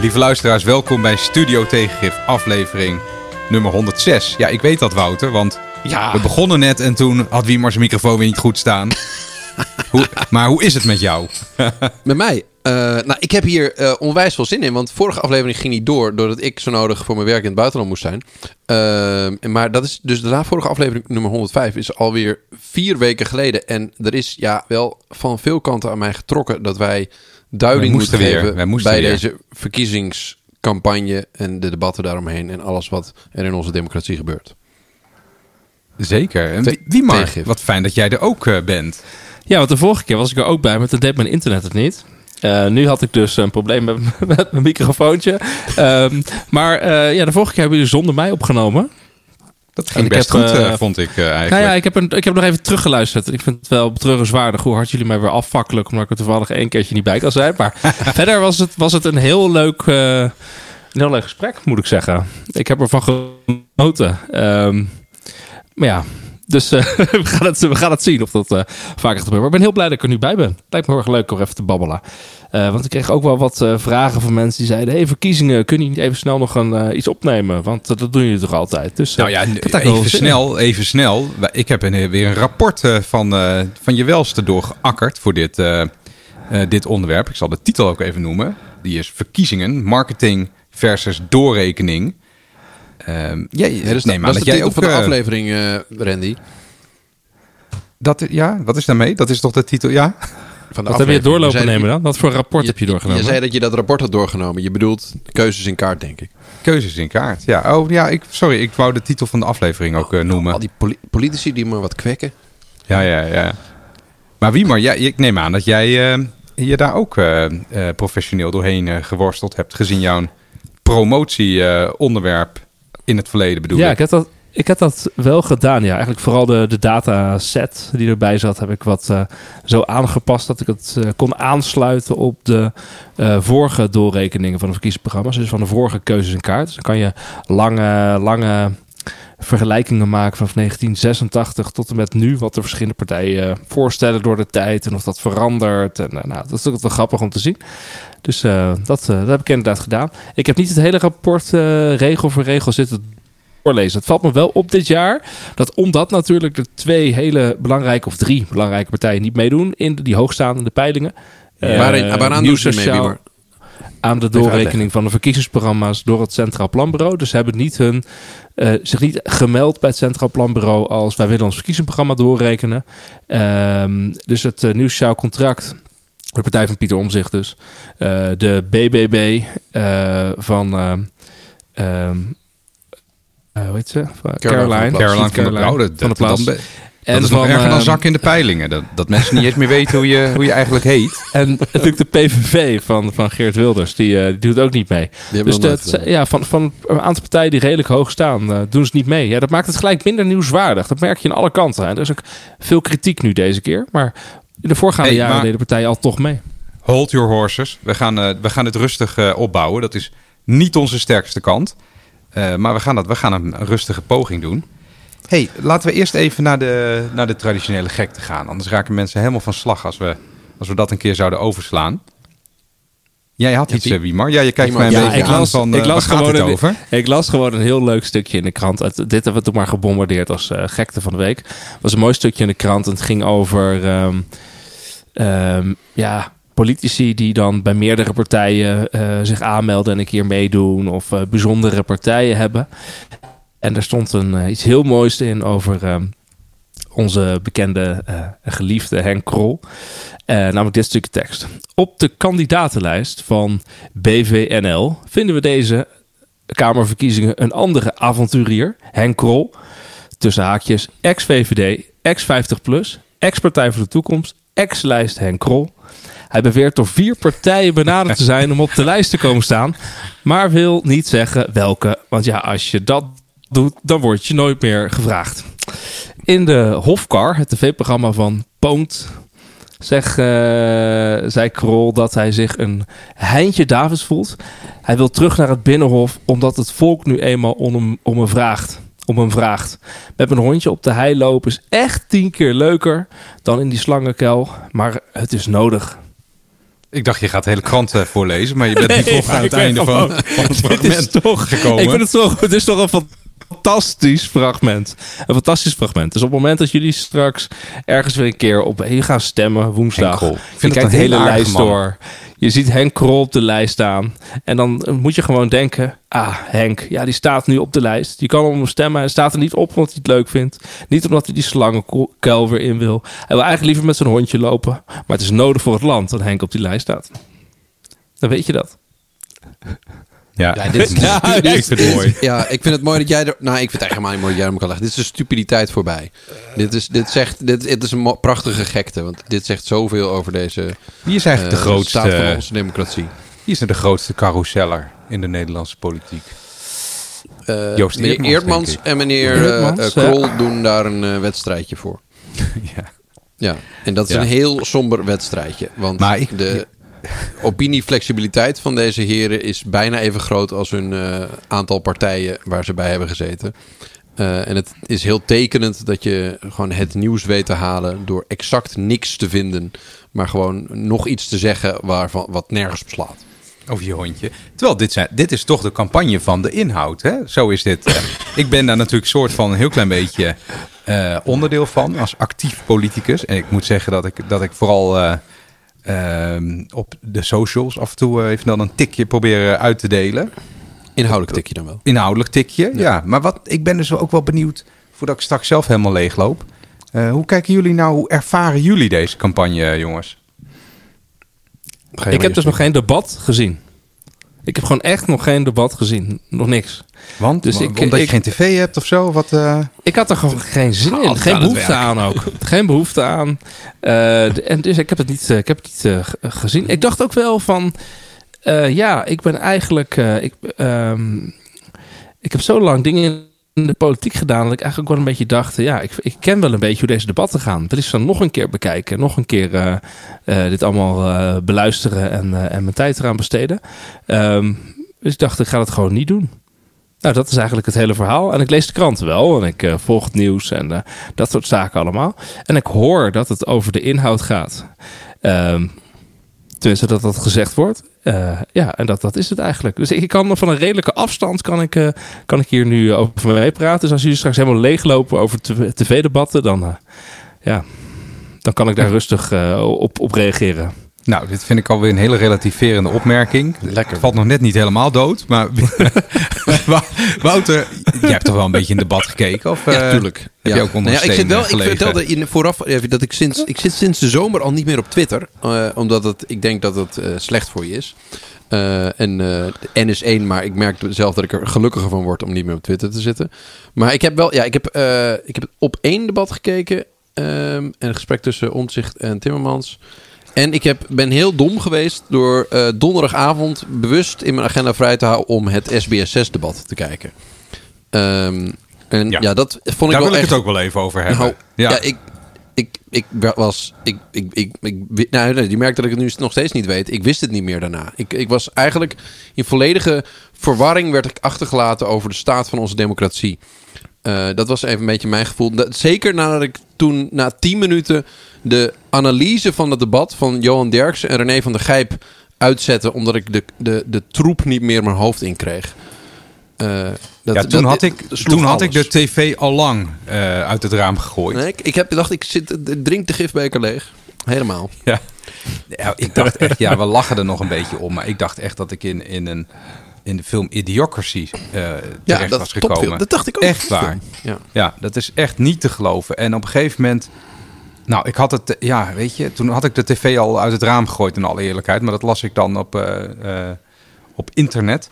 Lieve luisteraars, welkom bij Studio Tegengif, aflevering nummer 106. Ja, ik weet dat, Wouter, want Ja. we begonnen net en toen had Wiemar zijn microfoon weer niet goed staan. hoe, maar hoe is het met jou? Met mij? Eh, nou, ik heb hier eh, onwijs veel zin in. Want vorige aflevering ging niet door. Doordat ik zo nodig voor mijn werk in het buitenland moest zijn. Eh, maar dat is dus de vorige aflevering nummer 105 is alweer vier weken geleden. En er is ja wel van veel kanten aan mij getrokken dat wij duiding moeten weer, geven wij moesten bij weer. deze verkiezingscampagne en de debatten daaromheen. En alles wat er in onze democratie gebeurt. Zeker. En Wie- tegengif. wat fijn dat jij er ook eh, bent. Ja, want de vorige keer was ik er ook bij, maar toen deed mijn internet het niet. Eh, nu had ik dus een probleem met, met mijn microfoontje. Ehm, maar eh, ja, de vorige keer hebben jullie zonder mij opgenomen. Dat ging best heb, goed, eh, eh, vond ik eh, eigenlijk. Nou ja, ik heb, een, ik heb nog even teruggeluisterd. Ik vind het wel betreurenswaardig hoe hard jullie mij weer afvakkelen. Omdat ik er toevallig één keertje niet bij kan zijn. Maar verder was het, was het een heel leuk... een heel leuk gesprek, moet ik zeggen. Ik heb ervan genoten. Ehm, maar ja, dus eh, we, gaan het, we gaan het zien of dat eh, vaker gebeurt. Maar ik ben heel blij dat ik er nu bij ben. Lijkt me heel erg leuk om even te babbelen. Eh, want ik kreeg ook wel wat vragen van mensen die zeiden... hey, verkiezingen, kun je niet even snel nog een, iets opnemen? Want dat doen jullie toch altijd? Dus, Nou ja, even snel, even snel. Ik heb een, weer een rapport van, van je welste doorgeakkerd voor dit, dit onderwerp. Ik zal de titel ook even noemen. Die is Verkiezingen, Marketing versus Doorrekening. Ehm ja, Ja, dus neem dat aan is dat de jij titel ook... van de eh, aflevering, eh, Randy. dat, ja, wat is daarmee? Dat is toch de titel, ja? Van de Wat heb je doorlopen Je nemen dan? Wat voor rapport heb je doorgenomen? Je zei dat je dat rapport had doorgenomen. Je bedoelt keuzes in kaart, denk ik. Keuzes in kaart. Ja, oh ja, ik, sorry, ik wou de titel van de aflevering ook eh, noemen. Al die poli- politici die maar wat kwekken. Ja, ja, ja. Maar wie maar, ja, ik neem aan dat jij eh, je daar ook eh, eh, professioneel doorheen geworsteld hebt, gezien jouw promotieonderwerp in het verleden bedoel ja, ik. ik heb, dat, ik heb dat wel gedaan. Ja, eigenlijk vooral de, de dataset die erbij zat, heb ik wat eh, zo aangepast dat ik het eh, kon aansluiten op de eh, vorige doorrekeningen van de verkiezingsprogramma's. Dus van de vorige keuzes in kaart. Dus dan kan je lange, lange vergelijkingen maken vanaf 1986 tot en met nu. Wat de verschillende partijen voorstellen door de tijd en of dat verandert. En, eh, nou, dat is ook wel grappig om te zien. Dus eh, dat, eh, dat heb ik inderdaad gedaan. Ik heb niet het hele rapport regel voor regel zitten voorlezen. Het valt me wel op dit jaar dat omdat natuurlijk de twee hele belangrijke of drie belangrijke partijen niet meedoen in die hoogstaande peilingen. Ja. Waarin- waaraan doen ze mee? Aan de doorrekening van de verkiezingsprogramma's door het Centraal Planbureau. Dus ze hebben niet hun, eh, zich niet gemeld bij het Centraal Planbureau als wij willen ons verkiezingsprogramma doorrekenen. Ehm, dus het uh, Nieuw Sociaal Contract, de partij van Pieter Omzicht dus, eh, de BBB van... eh, hoe heet ze? Caroline Caroline Caroline. van Plas. dan be- En dat is nog van, erger dan ehm, zak in de peilingen. Dat, dat mensen niet eens meer weten hoe je, hoe je eigenlijk heet. En natuurlijk de PVV van, van Geert Wilders, die, eh, die doet ook niet mee. Dus nog dat, gedaan. ja, van, van een aantal partijen die redelijk hoog staan, eh, doen ze niet mee. Ja, dat maakt het gelijk minder nieuwswaardig. Dat merk je aan alle kanten. En er is ook veel kritiek nu deze keer. Maar in de voorgaande Hey, jaren maar- deden partijen al toch mee. Hold your horses. We gaan, eh, we gaan het rustig eh, opbouwen. Dat is niet onze sterkste kant. Eh, maar we gaan, dat, we gaan een, een rustige poging doen. Hey, laten we eerst even naar de, naar de traditionele gekte gaan. Anders raken mensen helemaal van slag als we, als we dat een keer zouden overslaan. Jij had Ja, iets, Pie- eh, Wiemar. Ja, je kijkt Wiemar, mij een ja, beetje ik aan las- van, ik eh, las gewoon een- over? Ik las gewoon een heel leuk stukje in de krant. Dit hebben we toen maar gebombardeerd als eh, gekte van de week. Het was een mooi stukje in de krant. En het ging over ehm, ehm, ja, politici die dan bij meerdere partijen zich aanmelden en een keer meedoen. Of bijzondere partijen hebben. En daar stond een, eh, iets heel moois in over ehm, onze bekende en geliefde Henk Krol. Eh, namelijk dit stukje tekst. Op de kandidatenlijst van BVNL vinden we deze Kamerverkiezingen een andere avonturier, Henk Krol. Tussen haakjes ex-VVD, ex-50PLUS, ex-Partij voor de Toekomst, ex-lijst Henk Krol. Hij beweert door vier partijen benaderd te zijn om op de lijst te komen staan, maar wil niet zeggen welke. Want ja, als je dat doet, dan word je nooit meer gevraagd. In de Hofkar, het tv-programma van Poont, zeg, eh, zei Krol dat hij zich een Heintje Davids voelt. Hij wil terug naar het Binnenhof omdat het volk nu eenmaal om hem, om hem vraagt. Om hem vraagt. Met mijn hondje op de hei lopen is echt tien keer leuker dan in die slangenkuil. Maar het is nodig. Ik dacht, je gaat de hele krant eh, voorlezen, maar je bent niet toch aan het einde van, van het is toch, gekomen. Ik vind het toch, het is toch een fantastisch fragment. Een fantastisch fragment. Dus op het moment dat jullie straks ergens weer een keer op je gaan stemmen woensdag. Henk. Ik vind de een hele lijst man. door. Je ziet Henk Krol op de lijst staan. En dan moet je gewoon denken: ah, Henk, ja, die staat nu op de lijst. Je kan hem stemmen. Hij staat er niet op omdat hij het leuk vindt. Niet omdat hij die slangenkuil weer in wil. Hij wil eigenlijk liever met zijn hondje lopen. Maar het is nodig voor het land dat Henk op die lijst staat. Dan weet je dat. Ja, Ja, dit ja, ik vind het mooi. Ja, ik vind het mooi dat jij er... Nou, ik vind het eigenlijk helemaal niet mooi dat jij hem kan leggen. Dit is de stupiditeit voorbij. dit, is, dit, zegt, dit, dit is een prachtige gekte. Want dit zegt zoveel over deze Wie is eigenlijk eh, de grootste, staat van onze democratie. wie is er de grootste carouseller in de Nederlandse politiek? Eh, Joost meneer ik. en meneer eh, Eertmans, eh, ja. Krol doen daar een eh, wedstrijdje voor. ja. Ja, en dat is Ja. een heel somber wedstrijdje. Want Maar ik- de opinieflexibiliteit van deze heren is bijna even groot als hun eh, aantal partijen waar ze bij hebben gezeten. Eh, en het is heel tekenend dat je gewoon het nieuws weet te halen door exact niks te vinden, maar gewoon nog iets te zeggen waarvan, wat nergens op slaat. Over je hondje. Terwijl dit, zijn, dit is toch de campagne van de inhoud. Hè? Zo is dit. eh. ik ben daar natuurlijk soort van een heel klein beetje onderdeel van als actief politicus. En ik moet zeggen dat ik, dat ik vooral op de socials af en toe eh, even dan een tikje proberen uit te delen. Inhoudelijk tik je dan wel. Inhoudelijk tikje, ja. Maar wat, ik ben dus ook wel benieuwd, voordat ik straks zelf helemaal leegloop. Eh, hoe kijken jullie nou, hoe ervaren jullie deze campagne, jongens? Ik heb dus nog geen debat gezien. Ik heb gewoon echt nog geen debat gezien. Nog niks. Want Dus ik- omdat ik- je geen tv hebt of zo? Wat, eh, Ik had er gewoon geen zin in. Geen behoefte aan ook. Geen behoefte aan. Eh, en dus ik heb het niet, eh, ik heb het niet eh, gezien. Ik dacht ook wel van... eh, ja, ik ben eigenlijk... eh, ik, ehm, ik heb zo lang dingen in de politiek gedaan... dat ik eigenlijk wel een beetje dacht... ja, ik, ik ken wel een beetje hoe deze debatten gaan. Ik ze dan nog een keer bekijken. Nog een keer eh, eh, dit allemaal eh, beluisteren... En, en mijn tijd eraan besteden. Ehm, dus ik dacht, ik ga het gewoon niet doen. Nou, dat is eigenlijk het hele verhaal. En ik lees de kranten wel. En ik volg het nieuws en dat soort zaken allemaal. En ik hoor dat het over de inhoud gaat. Ehm tenminste, dat dat gezegd wordt. Eh, ja, en dat, dat is het eigenlijk. Dus ik kan van een redelijke afstand kan ik, eh, kan ik hier nu over mee praten. Dus als jullie straks helemaal leeglopen over tv- tv-debatten, dan, eh, ja, dan kan ik daar rustig eh, op, op reageren. Nou, dit vind ik alweer een hele relativerende opmerking. Lekker. Het valt nog net niet helemaal dood, maar Wou- Wouter, jij hebt toch wel een beetje in debat gekeken? Of, Ja, eh, tuurlijk. Heb je ook onder Nou ja, ik zit wel. eh, Ik vertelde in vooraf even dat ik sinds ik zit sinds de zomer al niet meer op Twitter, eh, omdat het ik denk dat het eh, slecht voor je is. Eh, en eh, de N is één, maar ik merk zelf dat ik er gelukkiger van word om niet meer op Twitter te zitten. Maar ik heb wel, ja, ik heb, eh, ik heb op één debat gekeken. ehm, een gesprek tussen Omtzigt en Timmermans. En ik heb, ben heel dom geweest door eh, donderdagavond bewust in mijn agenda vrij te houden om het SBS6-debat te kijken. Ehm, en ja. Ja. dat vond ik Daar wel wil ik echt... het ook wel even over hebben. Nou, ja. ja. ik, ik, ik was. Ik, ik, ik, ik, nou, je merkt dat ik het nu nog steeds niet weet. Ik wist het niet meer daarna. Ik, ik was eigenlijk in volledige verwarring werd ik achtergelaten over de staat van onze democratie. Eh, dat was even een beetje mijn gevoel. Dat, zeker nadat ik toen na tien minuten de analyse van het debat van Johan Derksen en René van der Gijp uitzette, omdat ik de, de, de troep niet meer mijn hoofd in kreeg. Eh, dat, ja, toen, dat- had ik, toen had ik de tv al lang eh, uit het raam gegooid. Nee, ik, ik heb gedacht, ik zit, drink de gifbeker leeg. Helemaal. Ja. ja, ik dacht echt, ja, we lachen er nog een beetje om, maar ik dacht echt dat ik in, in, een, in de film Idiocracy eh terecht dat was topfilm. gekomen. Dat dacht ik ook. Echt waar. Ja. Ja, dat is echt niet te geloven. En op een gegeven moment, nou, ik had het, ja, weet je, toen had ik de tv al uit het raam gegooid in alle eerlijkheid, maar dat las ik dan op, eh, eh, op internet.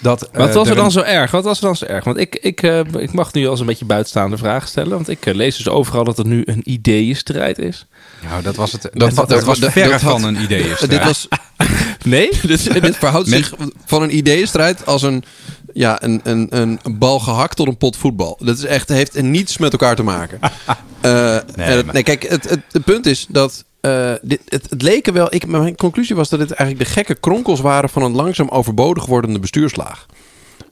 Dat, eh, Wat was er dan een- zo erg? Wat was er dan zo erg? Want ik, ik, eh, ik mag nu als een beetje buitenstaande vragen stellen. Want ik lees dus overal dat het nu een ideeënstrijd is. Nou, dat was het. Dat, Dat- dat, dat- was verre dat had- van een idee. Dit, was, Nee? dit, dit verhoudt zich van een ideeënstrijd als een, ja, een, een, een bal gehakt tot een pot voetbal. Dat is echt, heeft niets met elkaar te maken. Eh, Nee, kijk, het, het, het punt is dat eh, dit, het, het leken wel... Ik, mijn conclusie was dat het eigenlijk de gekke kronkels waren... van een langzaam overbodig wordende bestuurslaag.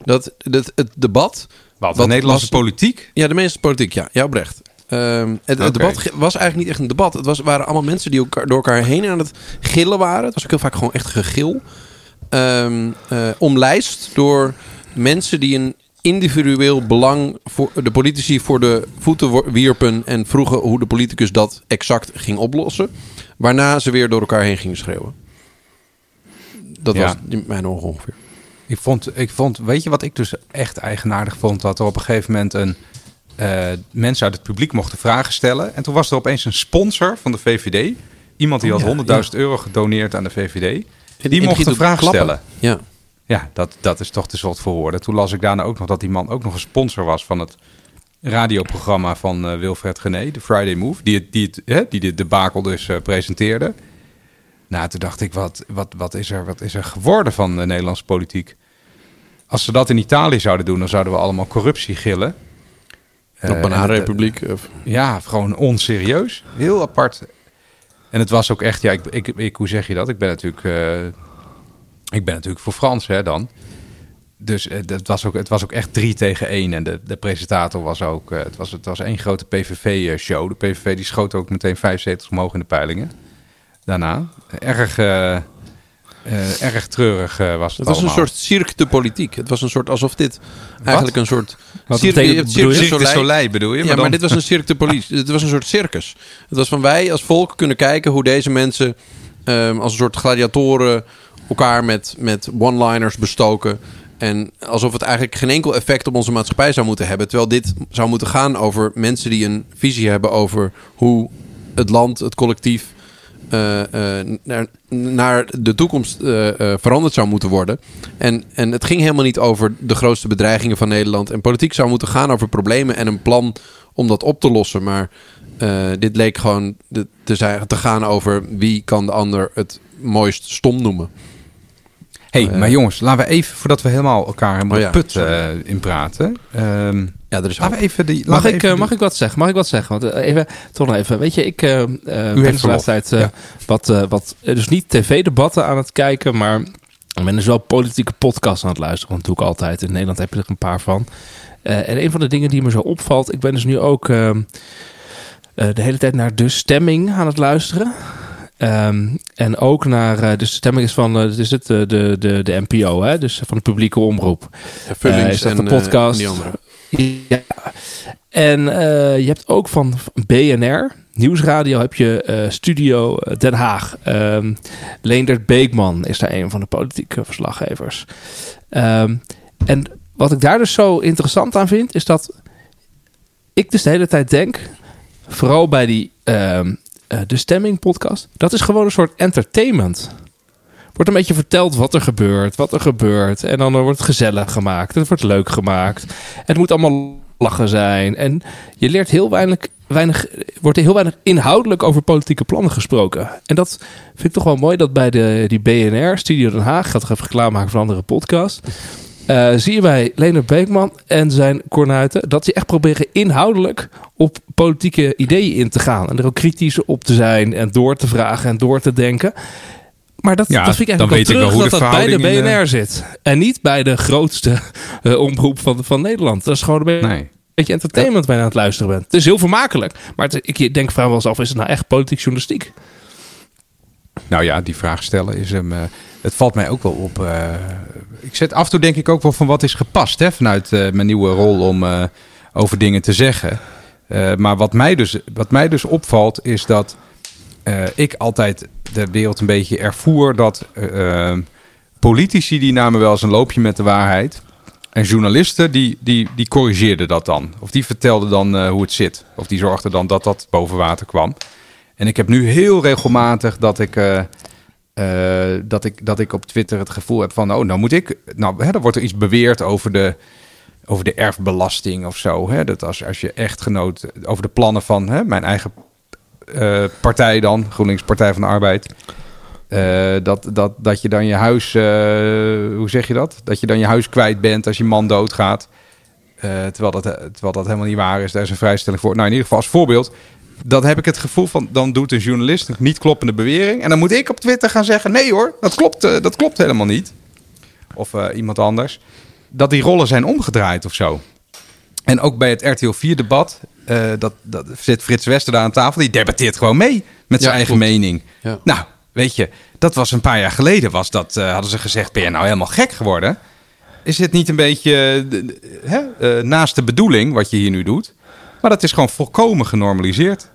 Dat, dat het debat... Wat, Wat de Nederlandse was- politiek? Ja, de meeste politiek, ja. Ja, oprecht. Ehm, het, debat was eigenlijk niet echt een debat. Het was, waren allemaal mensen die elkaar, door elkaar heen aan het gillen waren. Het was ook heel vaak gewoon echt gegil. Ehm eh, omlijst door mensen die een individueel belang voor de politici voor de voeten wierpen en vroegen hoe de politicus dat exact ging oplossen. Waarna ze weer door elkaar heen gingen schreeuwen. Dat Ja. was mijn ogen ongeveer. Ik vond, ik vond, weet je wat ik dus echt eigenaardig vond? Dat er op een gegeven moment een, eh, mensen uit het publiek mochten vragen stellen. En toen was er opeens een sponsor van de VVD. Iemand die Oh, had ja, 100.000 euro gedoneerd aan de VVD. Die mocht te vraag klappen. stellen. Ja. Ja, dat, dat is toch te zot voor woorden. Toen las ik daarna ook nog dat die man ook nog een sponsor was van het radioprogramma van eh, Wilfred Gené, de Friday Move, die het, die het, hè, die de debakel dus eh, presenteerde. Nou, toen dacht ik, wat, wat, wat, is er, wat is er geworden van de Nederlandse politiek? Als ze dat in Italië zouden doen, dan zouden we allemaal corruptie gillen. Op Eh, Bananenrepubliek. of- ja, gewoon onserieus. Heel apart. En het was ook echt, ja, ik, ik, ik, hoe zeg je dat? Ik ben natuurlijk, eh, ik ben natuurlijk voor Frans, hè, dan. Dus eh, het, was ook, het was ook echt drie tegen één. En de, de presentator was ook, eh, het, was, het was één grote PVV-show. De PVV die schoot ook meteen vijf zetels omhoog in de peilingen. Daarna. Erg, eh, eh, erg treurig eh, was het Het was een soort cirque de politiek. Het was een soort alsof dit eigenlijk een soort. Wat cirque- betekent-? Cirque Cirque Soleil. Bedoel je? Ja, maar dit was een cirque de. Het was een soort circus. Het was van wij als volk kunnen kijken hoe deze mensen ehm, als een soort gladiatoren elkaar met, met one-liners bestoken. En alsof het eigenlijk geen enkel effect op onze maatschappij zou moeten hebben. Terwijl dit zou moeten gaan over mensen die een visie hebben over hoe het land, het collectief, eh, eh, naar, naar de toekomst eh, veranderd zou moeten worden. En, en het ging helemaal niet over de grootste bedreigingen van Nederland. En politiek zou moeten gaan over problemen en een plan om dat op te lossen. Maar dit leek gewoon te, zijn, te gaan over wie kan de ander het mooist stom noemen. Hey, eh, maar jongens, laten we even, voordat we helemaal elkaar helemaal Oh ja, put eh, in praten. ehm, Ja, er is laten we even die. Mag ik, even eh, mag ik wat zeggen? Mag ik wat zeggen? Want even, toch nog even. Weet je, ik eh, ben de laatste tijd Ja. wat, wat, dus niet tv-debatten aan het kijken, maar ik ben dus wel politieke podcasts aan het luisteren. Want dat doe ik altijd. In Nederland heb je er een paar van. En een van de dingen die me zo opvalt, ik ben dus nu ook eh, eh, de hele tijd naar de stemming aan het luisteren. Ehm, en ook naar, eh, dus de stemming is van, eh, is het de, de, de, de NPO, hè? dus van de publieke omroep. Eh, is dat en, de eh, podcast? en. Ja. En eh, je hebt ook van BNR, Nieuwsradio, heb je eh, Studio Den Haag. Ehm Leendert Beekman is daar een van de politieke verslaggevers. Ehm, en wat ik daar dus zo interessant aan vind, is dat ik dus de hele tijd denk, vooral bij die eh, De Stemming podcast, dat is gewoon een soort entertainment. Wordt een beetje verteld wat er gebeurt, wat er gebeurt. En dan wordt het gezellig gemaakt. Het wordt leuk gemaakt. Het moet allemaal lachen zijn. En je leert heel weinig, weinig wordt heel weinig inhoudelijk over politieke plannen gesproken. En dat vind ik toch wel mooi dat bij de, die BNR, Studio Den Haag, gaat even reclame maken andere podcast. Eh, zie je bij Leonard Beekman en zijn kornuiten dat die echt proberen inhoudelijk op politieke ideeën in te gaan. En er ook kritisch op te zijn en door te vragen en door te denken. Maar dat, Ja, dat vind ik eigenlijk wel wel terug dat dat bij de BNR zit. En niet bij de grootste eh, omroep van, van Nederland. Dat is gewoon een beetje, Nee. beetje entertainment aan het luisteren bent. Het is heel vermakelijk. Maar het, ik denk vrijwel eens af, is het nou echt politiek journalistiek? Nou ja, die vraag stellen is hem. eh, het valt mij ook wel op. eh, ik zet af en toe denk ik ook wel van wat is gepast hè, vanuit eh, mijn nieuwe rol om eh, over dingen te zeggen. Maar wat mij, dus, wat mij dus opvalt is dat ik altijd de wereld een beetje ervoer dat politici die namen wel eens een loopje met de waarheid. En journalisten die, die, die corrigeerden dat dan. Of die vertelden dan hoe het zit. Of die zorgden dan dat dat boven water kwam. En ik heb nu heel regelmatig dat ik, eh, dat ik, dat ik op Twitter het gevoel heb van... oh, nou moet ik... Nou, hè, dan wordt er iets beweerd over de, over de erfbelasting of zo. Hè? Dat als, als je echtgenoot... over de plannen van hè, mijn eigen eh, partij dan... GroenLinks Partij van de Arbeid... eh, dat, dat, dat je dan je huis... hoe zeg je dat? Dat je dan je huis kwijt bent als je man doodgaat. Terwijl, dat, terwijl dat helemaal niet waar is. Daar is een vrijstelling voor. Nou, in ieder geval als voorbeeld dan heb ik het gevoel van, dan doet een journalist een niet kloppende bewering. En dan moet ik op Twitter gaan zeggen, nee hoor, dat klopt, eh, dat klopt helemaal niet. Of eh, iemand anders. Dat die rollen zijn omgedraaid of zo. En ook bij het RTL 4-debat eh, dat, dat zit Frits Wester daar aan tafel. Die debatteert gewoon mee met zijn Ja, eigen mening. Ja. Nou, weet je, dat was een paar jaar geleden. Was dat, hadden ze gezegd, ben je nou helemaal gek geworden? Is dit niet een beetje hè, naast de bedoeling wat je hier nu doet? Maar dat is gewoon volkomen genormaliseerd.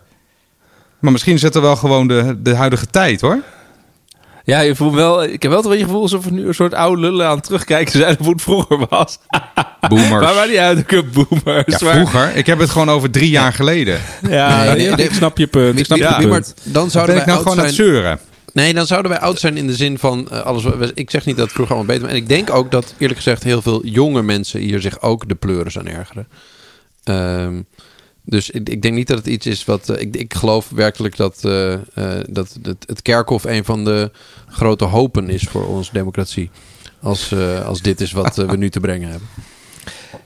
Maar misschien is het er wel gewoon de, de huidige tijd, hoor. Ja, je voelt wel, ik heb wel het beetje gevoel alsof we nu een soort oude lullen aan het terugkijken zijn hoe het vroeger was. Boomers. Maar niet uit, de boomers. Ja, maar- vroeger. Ik heb het gewoon over drie jaar geleden. Ja, Nee, nee, nee, ik snap je punt. Ik snap je punt. maar dan Ben zouden ik wij nou oud gewoon aan zijn. het zeuren? Nee, dan zouden wij oud zijn in de zin van eh, alles. Ik zeg niet dat het vroeger allemaal beter was. En ik denk ook dat eerlijk gezegd heel veel jonge mensen hier zich ook de pleuris aan ergeren. Ehm, dus ik, ik denk niet dat het iets is wat. eh, ik, ik geloof werkelijk dat, eh, eh, dat het, het kerkhof een van de grote hopen is voor onze democratie. Als, eh, als dit is wat we nu te brengen hebben.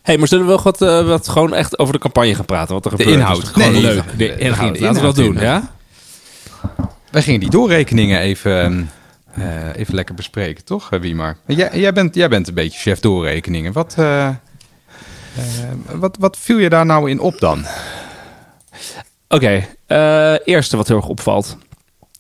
hey, maar zullen we wel wat, wat gewoon echt over de campagne gaan praten? Wat er De gebeurt? inhoud. Dat is gewoon Nee, leuk. De inhoud. Laten we dat doen, in, ja? Wij gingen die doorrekeningen even, eh, even lekker bespreken, toch, Wiemar? Jij, jij, bent, jij bent een beetje chef doorrekeningen. Wat, wat, wat viel je daar nou in op dan? Oké, eh, eerste wat heel erg opvalt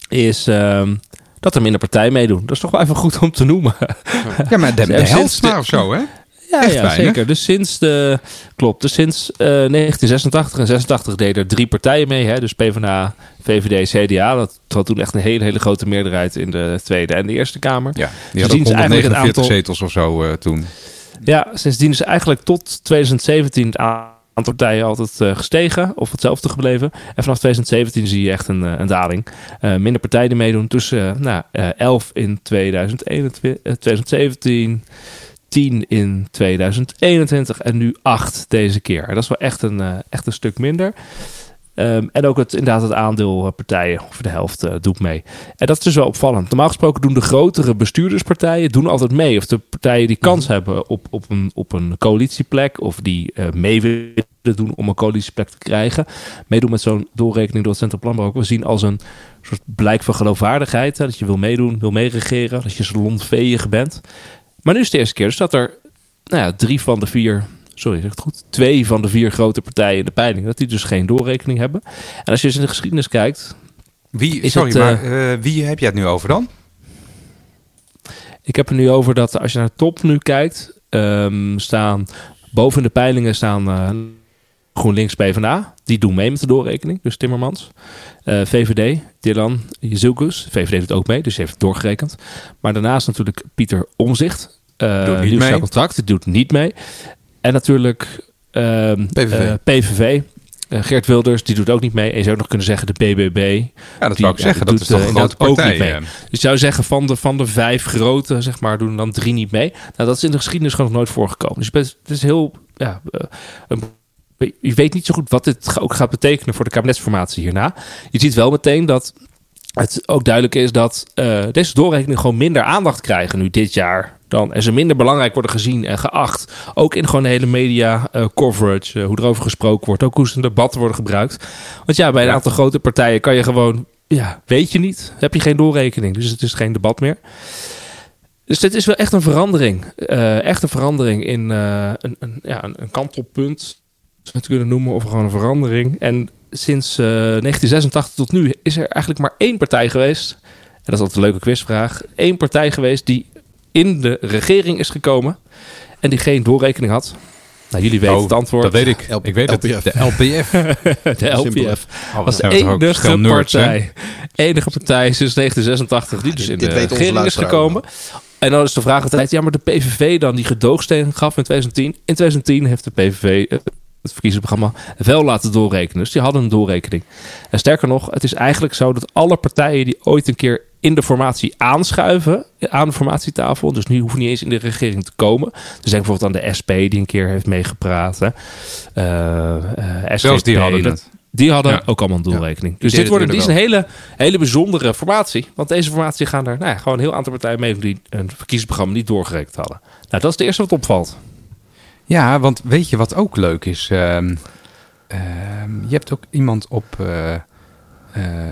is ehm, dat er minder partijen meedoen. Dat is toch wel even goed om te noemen. Ja, maar de, de helft maar of zo, hè? Ja, zeker. Dus sinds de. Klopt. Dus sinds eh, 1986 en 86 deden er drie partijen mee. Hè? Dus PvdA, VVD, CDA. Dat had toen echt een hele, hele grote meerderheid in de Tweede en de Eerste Kamer. Ja, die hadden is eigenlijk het 149 aantal- zetels of zo eh, toen. Ja, sindsdien is eigenlijk tot 2017 het aantal partijen altijd eh, gestegen. Of hetzelfde gebleven. En vanaf 2017 zie je echt een, eh, daling. Eh, minder partijen die meedoen. Tussen nou, eh, 11 in 2021, eh, 2017... 10 in 2021 en nu 8 deze keer. Dat is wel echt een, echt een stuk minder. Ehm, en ook het, inderdaad het aandeel eh, partijen, of de helft, eh, doet mee. En dat is dus wel opvallend. Normaal gesproken doen de grotere bestuurderspartijen doen altijd mee. Of de partijen die kans hebben op, op, een, op een coalitieplek... of die eh, mee willen doen om een coalitieplek te krijgen... meedoen met zo'n doorrekening door het Centraal Planbureau... ook wel zien als een soort blijk van geloofwaardigheid. Hè, dat je wil meedoen, wil meeregeren, dat je salonveeg bent. Maar nu is het de eerste keer dus dat er nou ja, drie van de vier... Sorry, zeg het goed? Twee van de vier grote partijen in de peiling... dat die dus geen doorrekening hebben. En als je eens in de geschiedenis kijkt... Wie, Is sorry, het, eh, maar eh, wie heb je het nu over dan? Ik heb er nu over dat als je naar de top nu kijkt, ehm, staan boven de peilingen staan eh, GroenLinks PvdA. Die doen mee met de doorrekening, dus Timmermans. Eh, VVD, Dylan Jezilkus. VVD doet ook mee, dus heeft het doorgerekend. Maar daarnaast natuurlijk Pieter Omzicht. Uh, nieuw mee. contract, die doet niet mee. En natuurlijk ehm, PVV. eh, PVV. Eh, Geert Wilders, die doet ook niet mee. En je zou ook nog kunnen zeggen de BBB. Ja, dat Die- zou ik ja, zeggen. Dat is toch eh, een grote ook partij. niet mee. eh. Dus je zou zeggen, van de, van de vijf grote, zeg maar, doen dan drie niet mee. Nou, dat is in de geschiedenis gewoon nog nooit voorgekomen. Dus het is heel, ja, eh, een- je weet niet zo goed wat dit ook gaat betekenen voor de kabinetsformatie hierna. Je ziet wel meteen dat het ook duidelijk is dat eh, deze doorrekeningen gewoon minder aandacht krijgen nu dit jaar. Dan, en ze minder belangrijk worden gezien en geacht. Ook in gewoon de hele media eh, coverage, eh, hoe erover gesproken wordt. Ook hoe ze in debatten worden gebruikt. Want ja, bij een aantal grote partijen kan je gewoon, ja, weet je niet. Heb je geen doorrekening, dus het is geen debat meer. Dus dit is wel echt een verandering. Echt een verandering in een, een, ja, een, kantelpunt. Kunnen noemen, of gewoon een verandering. En sinds eh, 1986 tot nu is er eigenlijk maar één partij geweest. En dat is altijd een leuke quizvraag. Één partij geweest die in de regering is gekomen. En die geen doorrekening had. Nou, jullie weten Oh, het antwoord. Dat weet ik. Ik weet het. De LPF. de LPF. Oh, was de enige partij. Enige partij sinds 1986 die dus dit- in dit de regering is gekomen. En dan is de vraag altijd, ja, maar de PVV dan die gedoogsteen gaf in 2010. In 2010 heeft de PVV eh, het verkiezingsprogramma wel laten doorrekenen. Dus die hadden een doorrekening. En sterker nog, het is eigenlijk zo dat alle partijen die ooit een keer in de formatie aanschuiven, aan de formatietafel, dus nu hoeven niet eens in de regering te komen. Dus denk bijvoorbeeld aan de SP die een keer heeft meegepraat. Hè. Eh, eh, Zelfs die hadden het. die hadden Ja. ook allemaal een doelrekening. Dus dit, wordt, dit is een hele, hele bijzondere formatie. Want deze formatie gaan er nou ja, gewoon een heel aantal partijen mee die een verkiezingsprogramma niet doorgerekend hadden. Nou, dat is het eerste wat opvalt. Ja, want weet je wat ook leuk is? Ehm, ehm, je hebt ook iemand op, eh, eh,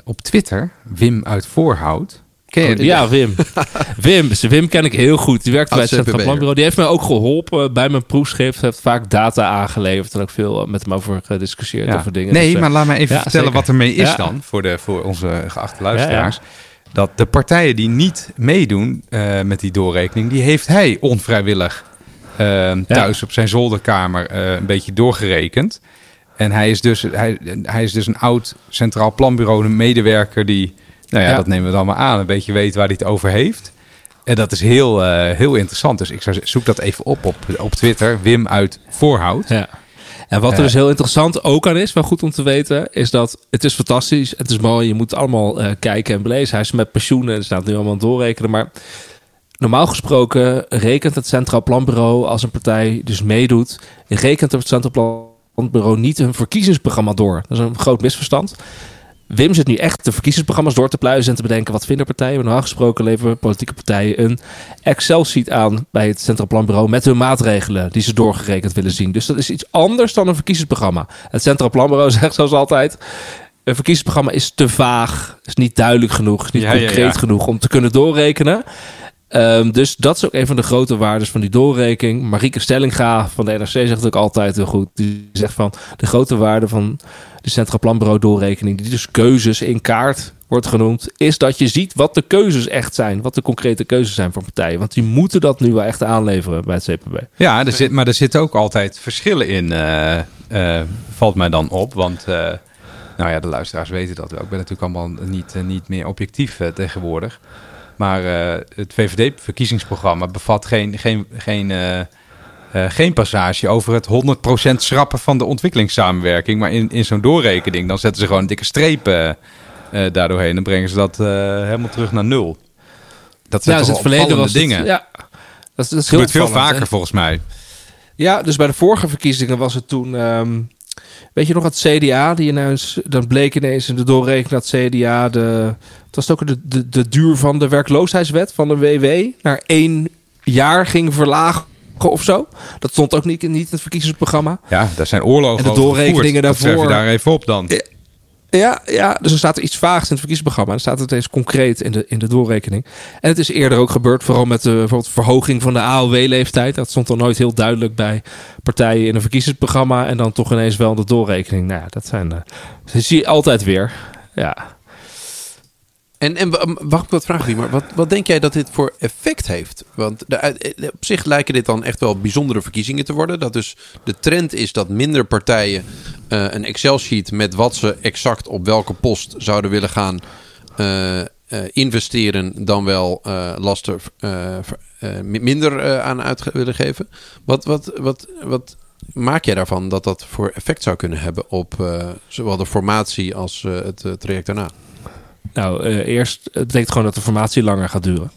op Twitter, Wim uit Voorhout. Ken je die? Ja, Wim. Wim. Dus Wim ken ik heel goed. Die werkt bij het Centraal. Planbureau. Die heeft mij ook geholpen bij mijn proefschrift. Heeft vaak data aangeleverd. En ook veel eh, met hem over gediscussieerd Ja. over dingen. Nee, Dus, maar laat me even ja, vertellen zeker. wat ermee is Ja. dan voor, de, voor onze geachte luisteraars. Dat de partijen die niet meedoen met die doorrekening, die heeft hij onvrijwillig eh, thuis op zijn zolderkamer eh, een beetje doorgerekend. En hij is dus, hij, hij is dus een oud Centraal Planbureau, een medewerker die, nou ja, Ja. dat nemen we dan maar aan, een beetje weet waar hij het over heeft. En dat is heel, eh, heel interessant. Dus ik zou zoek dat even op, op op Twitter. Wim uit Voorhout. Ja. En wat er Eh. dus heel interessant ook aan is, wel goed om te weten, is dat het is fantastisch, het is mooi, je moet allemaal kijken en belezen. Hij is met pensioenen, er staat nu allemaal aan het doorrekenen, maar normaal gesproken rekent het Centraal Planbureau als een partij dus meedoet, rekent het Centraal Planbureau niet hun verkiezingsprogramma door. Dat is een groot misverstand. Wim zit nu echt de verkiezingsprogramma's door te pluizen en te bedenken wat vinden partijen. Maar normaal gesproken leveren politieke partijen een Excel-sheet aan bij het Centraal Planbureau met hun maatregelen die ze doorgerekend willen zien. Dus dat is iets anders dan een verkiezingsprogramma. Het Centraal Planbureau zegt zoals altijd. Een verkiezingsprogramma is te vaag, is niet duidelijk genoeg, is niet Ja, ja, concreet ja. genoeg om te kunnen doorrekenen. Ehm, dus dat is ook een van de grote waardes van die doorrekening. Marieke Stellinga van de NRC zegt ook altijd heel goed. Die zegt van de grote waarde van de Centraal Planbureau doorrekening, die dus keuzes in kaart wordt genoemd, is dat je ziet wat de keuzes echt zijn. Wat de concrete keuzes zijn voor partijen. Want die moeten dat nu wel echt aanleveren bij het CPB. Ja, er zit, maar er zitten ook altijd verschillen in, eh, eh, valt mij dan op. Want, eh, nou ja, de luisteraars weten dat wel. Ik ben natuurlijk allemaal niet, niet meer objectief tegenwoordig. Maar eh, het VVD-verkiezingsprogramma bevat geen, geen, geen, eh, eh, geen passage over het 100% schrappen van de ontwikkelingssamenwerking. Maar in, in zo'n doorrekening, dan zetten ze gewoon een dikke streep eh, eh, daardoorheen. Dan brengen ze dat eh, helemaal terug naar nul. Dat zijn Ja, toch dus het verleden was het- dingen. ja, dat is, dat is Het heel gebeurt veel vaker hè? volgens mij. Ja, dus bij de vorige verkiezingen was het toen. ehm, weet je nog het CDA? Die ineens, dan bleek ineens in de doorrekening dat CDA de. Het was ook de, de, de duur van de werkloosheidswet van de WW naar één jaar ging verlagen of zo. Dat stond ook niet, niet in het verkiezingsprogramma. Ja, daar zijn oorlogen En de doorrekeningen. Dat schrijf je daarvoor- daar even op dan. Ja, ja, dus er staat er iets vaags in het verkiezingsprogramma. Er staat het eens concreet in de, in de doorrekening. En het is eerder ook gebeurd, vooral met de bijvoorbeeld verhoging van de AOW-leeftijd. Dat stond dan nooit heel duidelijk bij partijen in een verkiezingsprogramma. En dan toch ineens wel in de doorrekening. Nou ja, dat zijn. eh, dat zie je altijd weer. Ja. En, en wa- wacht, wat vragen die, maar wat, wat denk jij dat dit voor effect heeft? Want eh, op zich lijken dit dan echt wel bijzondere verkiezingen te worden. Dat dus de trend is dat minder partijen eh, een Excel-sheet met wat ze exact op welke post zouden willen gaan eh, investeren, dan wel lasten minder aan uit willen geven. Wat, wat, wat, wat maak jij daarvan dat dat voor effect zou kunnen hebben op zowel de formatie als het traject daarna? Nou, eh, eerst het betekent gewoon dat de formatie langer gaat duren.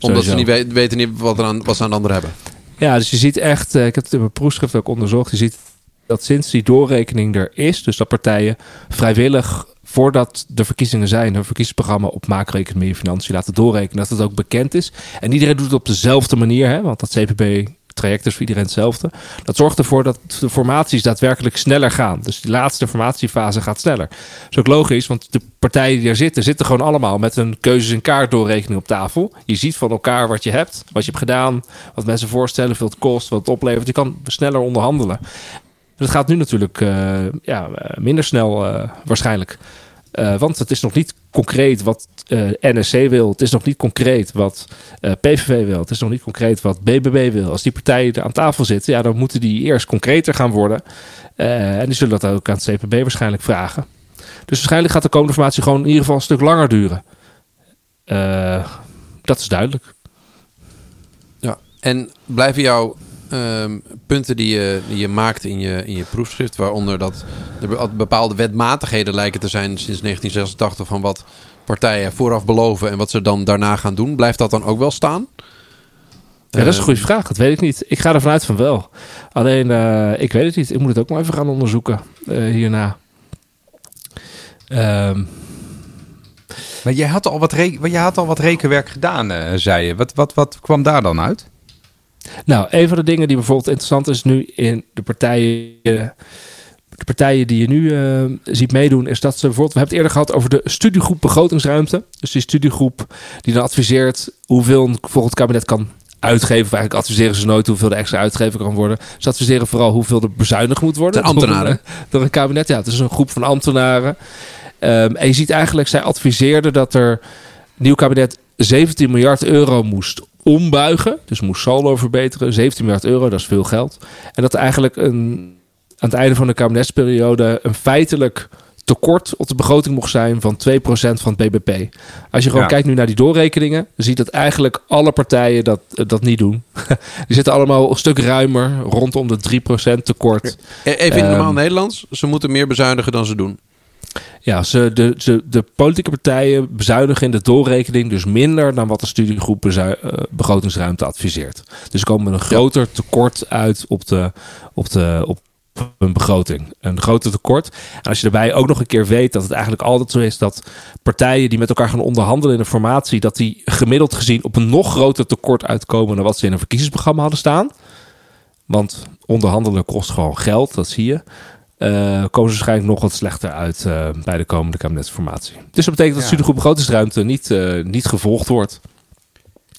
Omdat ze niet weten, weten niet wat, er aan, wat ze aan de anderen hebben. Ja, dus je ziet echt, eh, ik heb het in mijn proefschrift ook onderzocht, je ziet dat sinds die doorrekening er is, dus dat partijen vrijwillig voordat de verkiezingen zijn, hun verkiezingsprogramma op macro-economie en financiën laten doorrekenen, dat het ook bekend is. En iedereen doet het op dezelfde manier, hè, want dat CPB traject is voor iedereen hetzelfde. Dat zorgt ervoor dat de formaties daadwerkelijk sneller gaan. Dus die laatste formatiefase gaat sneller. Dat is ook logisch, want de partijen die er zitten, zitten gewoon allemaal met een keuzes in kaart doorrekening op tafel. Je ziet van elkaar wat je hebt, wat je hebt gedaan, wat mensen voorstellen, veel het kost, wat het oplevert. Je kan sneller onderhandelen. Dat gaat nu natuurlijk eh, ja, eh, minder snel eh, waarschijnlijk. Eh, want het is nog niet concreet wat eh, NSC wil. Het is nog niet concreet wat eh, PVV wil. Het is nog niet concreet wat BBB wil. Als die partijen er aan tafel zitten, ja, dan moeten die eerst concreter gaan worden. En die zullen dat ook aan het CPB waarschijnlijk vragen. Dus waarschijnlijk gaat de komende formatie gewoon in ieder geval een stuk langer duren. Dat is duidelijk. Ja. En blijven jouw ehm, punten die je, die je maakt in je, in je proefschrift, waaronder dat er be- bepaalde wetmatigheden lijken te zijn sinds 1986 van wat partijen vooraf beloven en wat ze dan daarna gaan doen, blijft dat dan ook wel staan? Ja, dat is een Ehm, goede vraag. Dat weet ik niet. Ik ga ervan uit van wel. Alleen, eh, ik weet het niet. Ik moet het ook maar even gaan onderzoeken eh, hierna. Ehm, Maar jij had al wat, re- jij had al wat rekenwerk gedaan, eh, zei je. Wat, wat, wat kwam daar dan uit? Nou, een van de dingen die bijvoorbeeld interessant is nu in de partijen de partijen die je nu eh, ziet meedoen, is dat ze bijvoorbeeld, we hebben het eerder gehad over de studiegroep begrotingsruimte. Dus die studiegroep die dan adviseert hoeveel een volgend kabinet kan uitgeven. Of eigenlijk adviseren ze nooit hoeveel er extra uitgegeven kan worden. Ze adviseren vooral hoeveel er bezuinigd moet worden. De ambtenaren. Door een, kabinet. Ja, het is een groep van ambtenaren. Ehm, en je ziet eigenlijk, zij adviseerden dat er nieuw kabinet 17 miljard euro moest ombuigen. Dus moest saldo verbeteren. 17 miljard euro, dat is veel geld. En dat eigenlijk een, aan het einde van de kabinetsperiode een feitelijk tekort op de begroting mocht zijn van 2% van het BBP. Als je gewoon Ja. kijkt nu naar die doorrekeningen, ziet dat eigenlijk alle partijen dat, dat niet doen. die zitten allemaal een stuk ruimer, rondom de 3% tekort. E- Even in Ehm, normaal Nederlands. Ze moeten meer bezuinigen dan ze doen. Ja, ze, de, ze, de politieke partijen bezuinigen in de doorrekening dus minder dan wat de studiegroep eh, begrotingsruimte adviseert. Dus ze komen met een groter tekort uit op, de, op, de, op een begroting. Een groter tekort. En als je daarbij ook nog een keer weet dat het eigenlijk altijd zo is dat partijen die met elkaar gaan onderhandelen in een formatie, dat die gemiddeld gezien op een nog groter tekort uitkomen dan wat ze in een verkiezingsprogramma hadden staan. Want onderhandelen kost gewoon geld, dat zie je. Eh, komen ze waarschijnlijk nog wat slechter uit eh, bij de komende kabinetsformatie. Dus dat betekent dat Ja. studiegroep begrotingsruimte niet, eh, niet gevolgd wordt.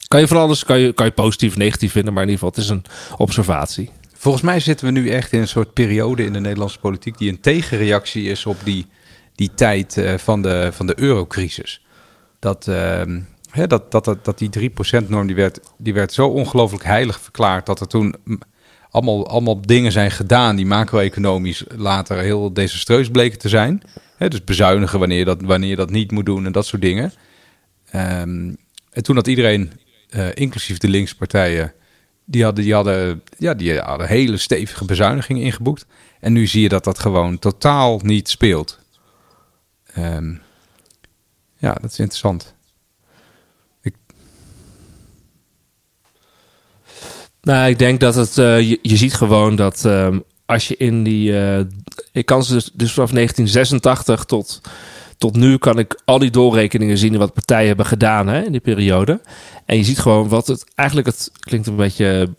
Kan je van alles kan je, kan je positief, negatief vinden, maar in ieder geval, het is een observatie. Volgens mij zitten we nu echt in een soort periode in de Nederlandse politiek die een tegenreactie is op die, die tijd van, de, van de eurocrisis. Dat, ehm, hè, dat, dat, dat, dat die 3%-norm die werd, die werd zo ongelooflijk heilig verklaard dat er toen allemaal, allemaal dingen zijn gedaan die macro-economisch later heel desastreus bleken te zijn. Dus bezuinigen wanneer je, dat, wanneer je dat niet moet doen en dat soort dingen. Ehm, en toen had iedereen, eh, inclusief de linkse partijen, die hadden, die, hadden, ja, die hadden hele stevige bezuinigingen ingeboekt. En nu zie je dat dat gewoon totaal niet speelt. Ehm, ja, dat is interessant. Nou, ik denk dat het. eh, je, ziet gewoon dat ehm, als je in die. eh, ik kan ze dus, dus vanaf 1986 tot, tot nu kan ik al die doorrekeningen zien wat partijen hebben gedaan hè, in die periode. En je ziet gewoon wat het eigenlijk het klinkt een beetje.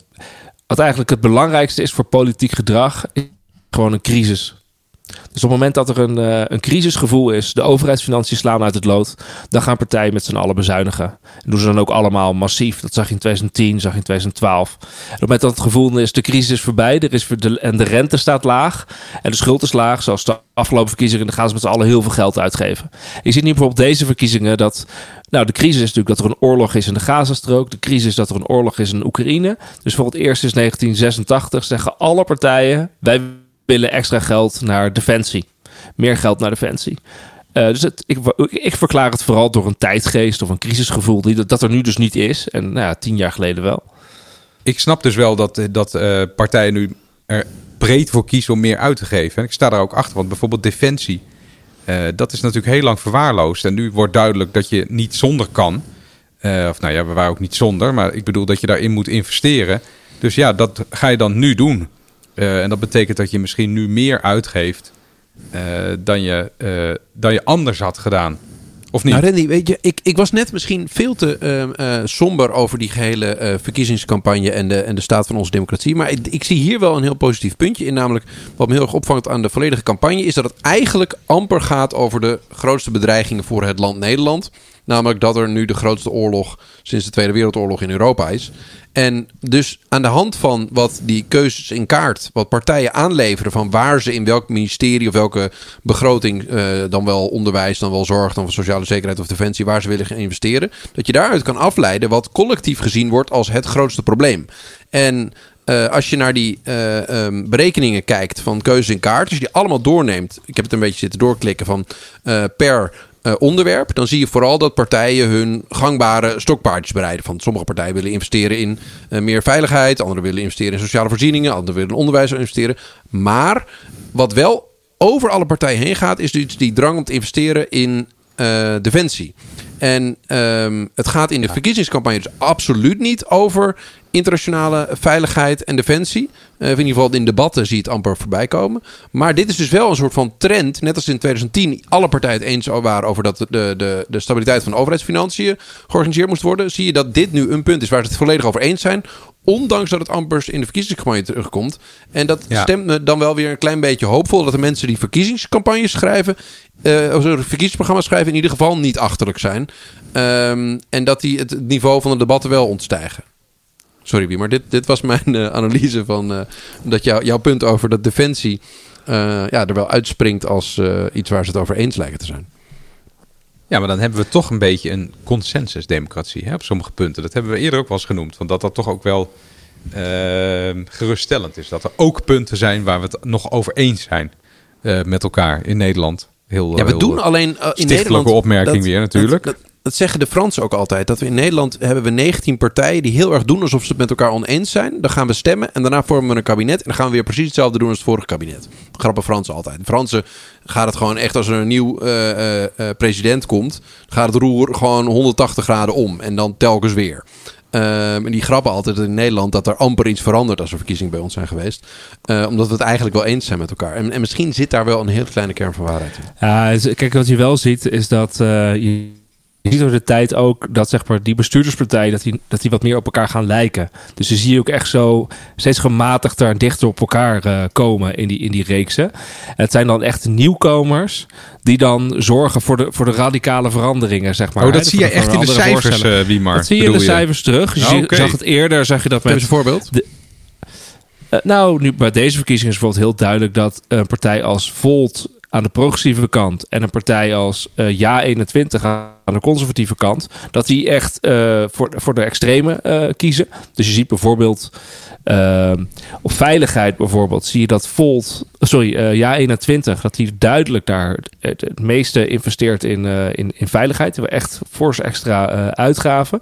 Wat eigenlijk het belangrijkste is voor politiek gedrag, is gewoon een crisis. Dus op het moment dat er een, eh, een crisisgevoel is, de overheidsfinanciën slaan uit het lood, dan gaan partijen met z'n allen bezuinigen. En doen ze dan ook allemaal massief. Dat zag je in 2010, zag je in 2012. En op het moment dat het gevoel is, de crisis is voorbij er is en de rente staat laag en de schuld is laag, zoals de afgelopen verkiezingen, dan gaan ze met z'n allen heel veel geld uitgeven. Je ziet nu bijvoorbeeld deze verkiezingen dat, nou de crisis is natuurlijk dat er een oorlog is in de Gazastrook, de crisis is dat er een oorlog is in Oekraïne. Dus voor het eerst sinds 1986 zeggen alle partijen, wij willen extra geld naar defensie. Meer geld naar defensie. Eh, dus het, ik, ik verklaar het vooral door een tijdgeest of een crisisgevoel die dat, er nu dus niet is. En nou ja, tien jaar geleden wel. Ik snap dus wel dat, dat eh, partijen nu er breed voor kiezen om meer uit te geven. En ik sta daar ook achter, want bijvoorbeeld defensie, eh, dat is natuurlijk heel lang verwaarloosd. En nu wordt duidelijk dat je niet zonder kan. Eh, of nou ja, we waren ook niet zonder, maar ik bedoel dat je daarin moet investeren. Dus ja, dat ga je dan nu doen. Eh, en dat betekent dat je misschien nu meer uitgeeft eh, dan, je, eh, dan je anders had gedaan. Of niet? Nou, weet je, ik, ik was net misschien veel te ehm, eh, somber over die gehele eh, verkiezingscampagne en de, en de staat van onze democratie. Maar ik, ik zie hier wel een heel positief puntje in. Namelijk, wat me heel erg opvangt aan de volledige campagne, is dat het eigenlijk amper gaat over de grootste bedreigingen voor het land Nederland. Namelijk dat er nu de grootste oorlog sinds de Tweede Wereldoorlog in Europa is. En dus aan de hand van wat die keuzes in kaart, wat partijen aanleveren van waar ze in welk ministerie of welke begroting, eh, dan wel onderwijs, dan wel zorg, dan wel sociale zekerheid of defensie, waar ze willen gaan investeren, dat je daaruit kan afleiden wat collectief gezien wordt als het grootste probleem. En eh, als je naar die eh, ehm, berekeningen kijkt van keuzes in kaart, als je die allemaal doorneemt, ik heb het een beetje zitten doorklikken van per eh, onderwerp, dan zie je vooral dat partijen hun gangbare stokpaardjes bereiden. Van sommige partijen willen investeren in eh, meer veiligheid, anderen willen investeren in sociale voorzieningen, anderen willen in onderwijs investeren. Maar wat wel over alle partijen heen gaat, is dus die drang om te investeren in eh, defensie. En ehm, het gaat in de verkiezingscampagne dus absoluut niet over internationale veiligheid en defensie. Uh, in ieder geval in debatten zie je het amper voorbij komen. Maar dit is dus wel een soort van trend. Net als in 2010 alle partijen het eens waren over dat de, de, de stabiliteit van de overheidsfinanciën georganiseerd moest worden. Zie je dat dit nu een punt is waar ze het volledig over eens zijn. Ondanks dat het amper in de verkiezingscampagne terugkomt. En dat stemt me dan wel weer een klein beetje hoopvol. Dat de mensen die verkiezingscampagnes schrijven. Uh, of verkiezingsprogramma's schrijven in ieder geval niet achterlijk zijn. Um, en dat die het niveau van de debatten wel ontstijgen. Sorry, wie, maar dit, dit was mijn uh, analyse van uh, dat jou, jouw punt over dat defensie uh, ja, er wel uitspringt als iets waar ze het over eens lijken te zijn. Ja, maar dan hebben we toch een beetje een consensusdemocratie hè, op sommige punten. Dat hebben we eerder ook wel eens genoemd. Want dat dat toch ook wel ehm, geruststellend is. Dat er ook punten zijn waar we het nog over eens zijn met elkaar in Nederland. Heel, ja, we doen alleen in Nederland... opmerking dat, weer natuurlijk dat zeggen de Fransen ook altijd. Dat we in Nederland hebben we 19 partijen die heel erg doen alsof ze het met elkaar oneens zijn. Dan gaan we stemmen en daarna vormen we een kabinet. En dan gaan we weer precies hetzelfde doen als het vorige kabinet. Grappen Fransen altijd. De Fransen gaat het gewoon echt als er een nieuw uh, uh, president komt. gaat het roer gewoon 180 graden om. En dan telkens weer. Um, en die grappen altijd in Nederland dat er amper iets verandert als er verkiezingen bij ons zijn geweest. Omdat we het eigenlijk wel eens zijn met elkaar. En, en, misschien zit daar wel een heel kleine kern van waarheid in. Kijk, wat je wel ziet is dat je je ziet door de tijd ook dat zeg maar, die bestuurderspartijen dat die, dat die wat meer op elkaar gaan lijken. Dus je ziet ook echt zo steeds gematigder en dichter op elkaar uh, komen in die, in die reeksen. En het zijn dan echt nieuwkomers die dan zorgen voor de, voor de radicale veranderingen, zeg maar. Oh, dat zie je echt in de cijfers, uh, wie maar. Dat zie je in de cijfers terug. Je oh, zag het eerder, zag je dat met... een voorbeeld? De, uh, nou, nu bij deze verkiezingen is bijvoorbeeld heel duidelijk dat een partij als Volt aan de progressieve kant en een partij als uh, Ja21 aan de conservatieve kant, dat die echt uh, voor, voor de extreme uh, kiezen. Dus je ziet bijvoorbeeld op veiligheid bijvoorbeeld, zie je dat Volt, sorry, Ja21, dat die duidelijk daar het, het meeste investeert in, in, in veiligheid. We echt fors extra uitgaven.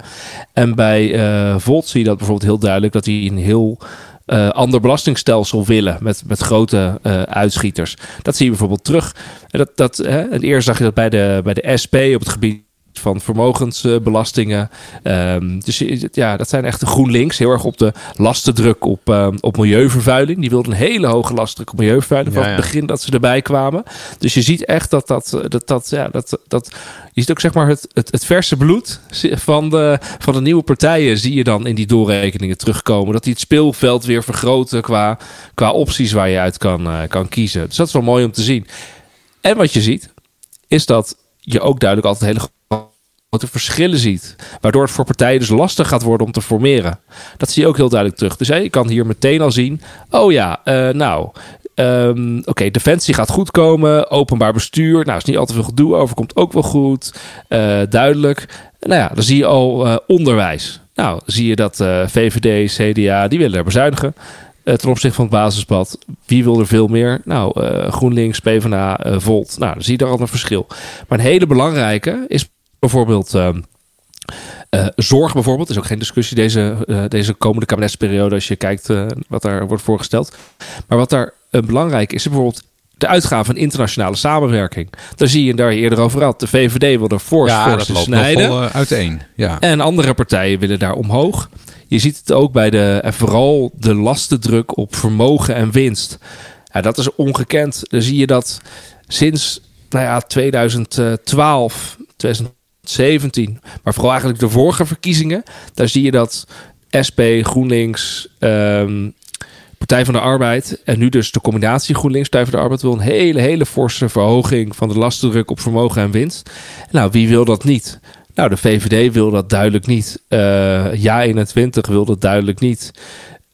En bij Volt zie je dat bijvoorbeeld heel duidelijk dat die een heel uh, ander belastingstelsel willen met, met grote uh, uitschieters. Dat zie je bijvoorbeeld terug. En, dat, dat, hè, eerst zag je dat bij de, bij de SP op het gebied van vermogensbelastingen. Um, dus ja, dat zijn echt de GroenLinks. Heel erg op de lastendruk op, uh, op milieuvervuiling. Die wilden een hele hoge lastendruk op milieuvervuiling. Van het begin dat ze erbij kwamen. Dus je ziet echt dat dat, dat, dat, ja, dat, dat je ziet ook zeg maar het, het, het verse bloed van de, van de nieuwe partijen zie je dan in die doorrekeningen terugkomen. Dat die het speelveld weer vergroten qua, qua opties waar je uit kan, uh, kan kiezen. Dus dat is wel mooi om te zien. En wat je ziet, is dat je ook duidelijk altijd hele grote verschillen ziet. Waardoor het voor partijen dus lastig gaat worden om te formeren. Dat zie je ook heel duidelijk terug. Dus je kan hier meteen al zien. Oh ja, uh, nou. Um, Oké, defensie gaat goed komen. Openbaar bestuur. Nou, is niet al te veel gedoe over. Komt ook wel goed. Uh, duidelijk. Nou ja, dan zie je al uh, onderwijs. Nou, zie je dat VVD, CDA, die willen er bezuinigen. ten opzichte van het basispad. Wie wil er veel meer? Nou, GroenLinks, PvdA, Volt. Nou, dan zie je daar al een verschil. Maar een hele belangrijke is bijvoorbeeld. Uh, uh, zorg bijvoorbeeld, is ook geen discussie deze, uh, deze komende kabinetsperiode als je kijkt uh, wat daar wordt voorgesteld. Maar wat daar belangrijk is, is bijvoorbeeld de uitgaven van internationale samenwerking. Daar zie je daar eerder over had. De VVD wil er fors ja, voor snijden. Vol, uiteen. Ja. En andere partijen willen daar omhoog. Je ziet het ook bij de, en vooral de lastendruk op vermogen en winst. Ja, dat is ongekend. Dan zie je dat sinds nou ja, 2012, 2012 17. Maar vooral eigenlijk de vorige verkiezingen. Daar zie je dat SP, GroenLinks, um, Partij van de Arbeid en nu dus de combinatie GroenLinks, Partij van de Arbeid wil een hele, hele forse verhoging van de lastendruk op vermogen en winst. Nou, wie wil dat niet? Nou, de VVD wil dat duidelijk niet. Uh, ja 21 wil dat duidelijk niet.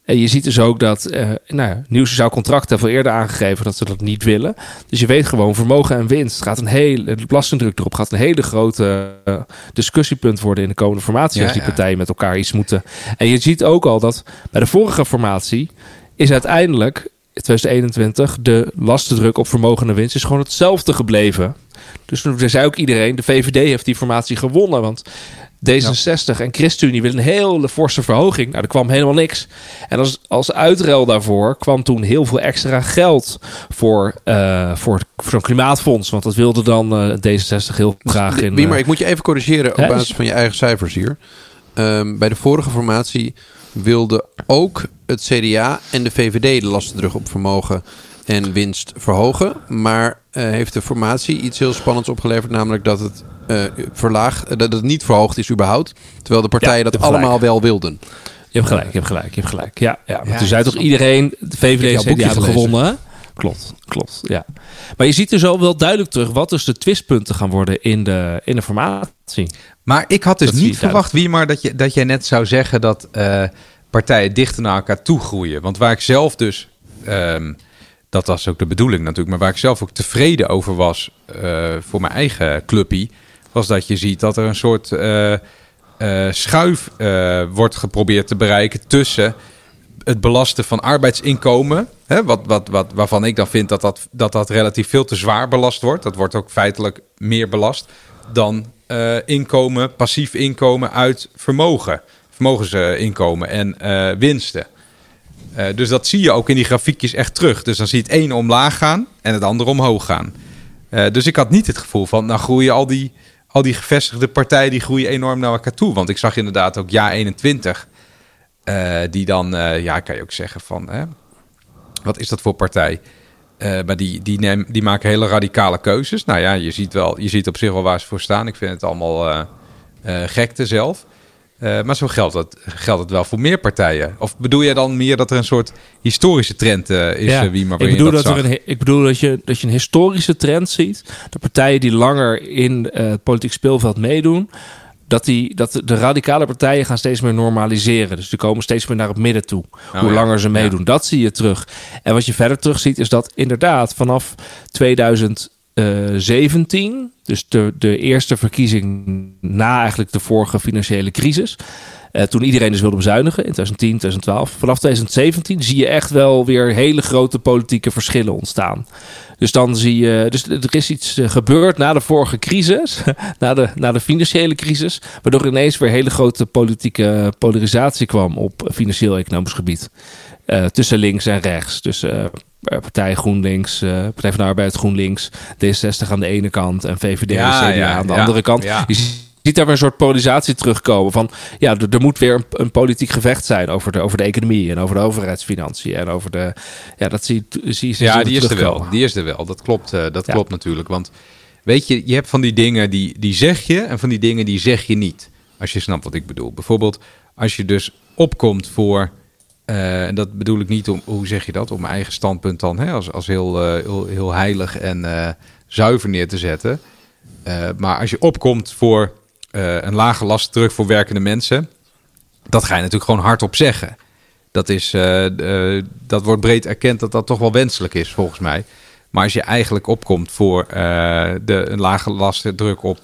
En je ziet dus ook dat uh, nou ja, Nieuw Sociaal Contract heeft al eerder aangegeven dat ze dat niet willen. Dus je weet gewoon, vermogen en winst gaat een hele, de belastingdruk erop gaat een hele grote uh, discussiepunt worden in de komende formatie. Ja, als die partijen met elkaar iets moeten. En je ziet ook al dat bij de vorige formatie is uiteindelijk in 2021 de lastendruk op vermogen en winst is gewoon hetzelfde gebleven. Dus er zei ook iedereen, de VVD heeft die formatie gewonnen. Want D66 en ChristenUnie willen een hele forse verhoging. Nou, er kwam helemaal niks. En als, als uitruil daarvoor kwam toen heel veel extra geld voor, uh, voor, voor zo'n klimaatfonds. Want dat wilde dan uh, D66 heel graag in. Wie, maar ik moet je even corrigeren op basis van je eigen cijfers hier. Um, bij de vorige formatie wilde ook het CDA en de VVD de lastendruk op vermogen en winst verhogen. Maar eh, heeft de formatie iets heel spannends opgeleverd, namelijk dat het eh verlaag, eh, dat het niet verhoogd is überhaupt. Terwijl de partijen Ja, dat allemaal wel wilden. Je hebt gelijk, je hebt gelijk, je hebt gelijk. Ja, ja. Want Ja, toen zei toch iedereen, de VVD en CDA boekje hebben gelezen. gewonnen. Klopt, klopt, ja. Maar je ziet dus al wel duidelijk terug wat dus de twistpunten gaan worden in de, in de formatie. Maar ik had dus Dat niet verwacht, wie maar dat, je, dat jij net zou zeggen dat eh, partijen dichter naar elkaar toe groeien. Want waar ik zelf dus, ehm, dat was ook de bedoeling natuurlijk, maar waar ik zelf ook tevreden over was eh, voor mijn eigen clubpie, was dat je ziet dat er een soort eh, eh, schuif wordt geprobeerd te bereiken tussen het belasten van arbeidsinkomen. Hè, wat, wat, wat, waarvan ik dan vind dat dat, dat dat relatief veel te zwaar belast wordt. Dat wordt ook feitelijk meer belast dan inkomen, passief inkomen uit vermogen. Vermogensinkomen en winsten. Eh, dus dat zie je ook in die grafiekjes echt terug. Dus dan zie je het ene omlaag gaan en het andere omhoog gaan. Eh, dus ik had niet het gevoel van, nou groeien al die, al die gevestigde partijen, die groeien enorm naar elkaar toe. Want ik zag inderdaad ook Ja 21, eh, die dan, ja kan je ook zeggen van, hè, wat is dat voor partij? Maar die, die, die maken hele radicale keuzes. Nou ja, je ziet, wel, je ziet op zich wel waar ze voor staan. Ik vind het allemaal gekte zelf. Eh, maar zo geldt het, geldt het wel voor meer partijen. Of bedoel jij dan meer dat er een soort historische trend eh, is, Ja, eh, wie maar ik bedoel, je dat dat, er een, ik bedoel dat je, dat je een historische trend ziet. De partijen die langer in het politiek speelveld meedoen. Dat, die, dat de, de radicale partijen gaan steeds meer normaliseren. Dus die komen steeds meer naar het midden toe. hoe ja. langer ze meedoen. Dat zie je terug. En wat je verder terug ziet is dat inderdaad vanaf 2017... dus de, de eerste verkiezing na eigenlijk de vorige financiële crisis... eh, toen iedereen dus wilde bezuinigen in 2010, 2012. Vanaf 2017 zie je echt wel weer hele grote politieke verschillen ontstaan. Dus dan zie je, dus er is iets eh, gebeurd na de vorige crisis, na de, na de financiële crisis, waardoor ineens weer hele grote politieke polarisatie kwam op financieel-economisch gebied. Eh, tussen links en rechts. Tussen eh, Partij GroenLinks, eh, Partij van de Arbeid GroenLinks, D66 aan de ene kant en VVD Ja, en CDA ja, aan de ja, andere kant. Je ziet daar weer een soort polarisatie terugkomen. Van ja, er, moet weer een, een politiek gevecht zijn over de, over de economie en over de overheidsfinanciën en over de. Ja, dat zie, je- zie, zie Ja, die is er wel. Die is er wel. Dat klopt, eh, dat klopt natuurlijk. Want weet je, je hebt van die dingen die, die zeg je en van die dingen die zeg je niet. Als je snapt wat ik bedoel. Bijvoorbeeld als je dus opkomt voor... eh, en dat bedoel ik niet om, hoe zeg je dat, om mijn eigen standpunt dan hè, als, als heel, eh, heel, heel heilig en eh, zuiver neer te zetten. Maar als je opkomt voor een lage last terug voor werkende mensen, dat ga je natuurlijk gewoon hardop zeggen. Dat, is, dat wordt breed erkend dat dat toch wel wenselijk is, volgens mij. Maar als je eigenlijk opkomt voor de, een lage lastendruk op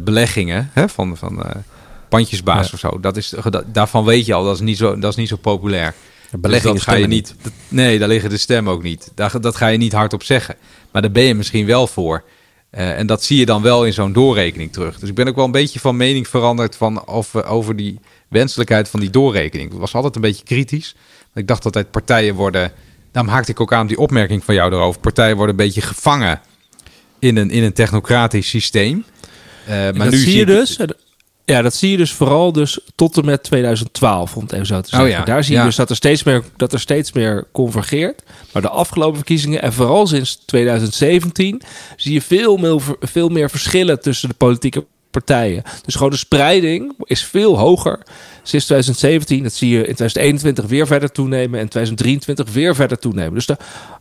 beleggingen hè, van, van pandjesbaas Ja. of zo, dat is, dat, daarvan weet je al, dat is niet zo, dat is niet zo populair. Dus dat ga je niet. dat- nee, daar liggen de stemmen ook niet. Daar, dat ga je niet hardop zeggen. Maar daar ben je misschien wel voor. Eh, en dat zie je dan wel in zo'n doorrekening terug. Dus ik ben ook wel een beetje van mening veranderd van of, over die wenselijkheid van die doorrekening. Was altijd een beetje kritisch. Ik dacht altijd partijen worden. Daarom haakte ik ook aan die opmerking van jou erover. Partijen worden een beetje gevangen in een, in een technocratisch systeem. Eh, maar dat nu zie je ik- dus. Ja, dat zie je dus vooral dus tot en met 2012, om het even zo te Oh zeggen. ja, Daar zie je ja. dus dat er, steeds meer, dat er steeds meer convergeert. Maar de afgelopen verkiezingen, en vooral sinds 2017, zie je veel meer, veel meer verschillen tussen de politieke partijen. Dus gewoon de spreiding is veel hoger sinds 2017. Dat zie je in 2021 weer verder toenemen en 2023 weer verder toenemen. Dus de,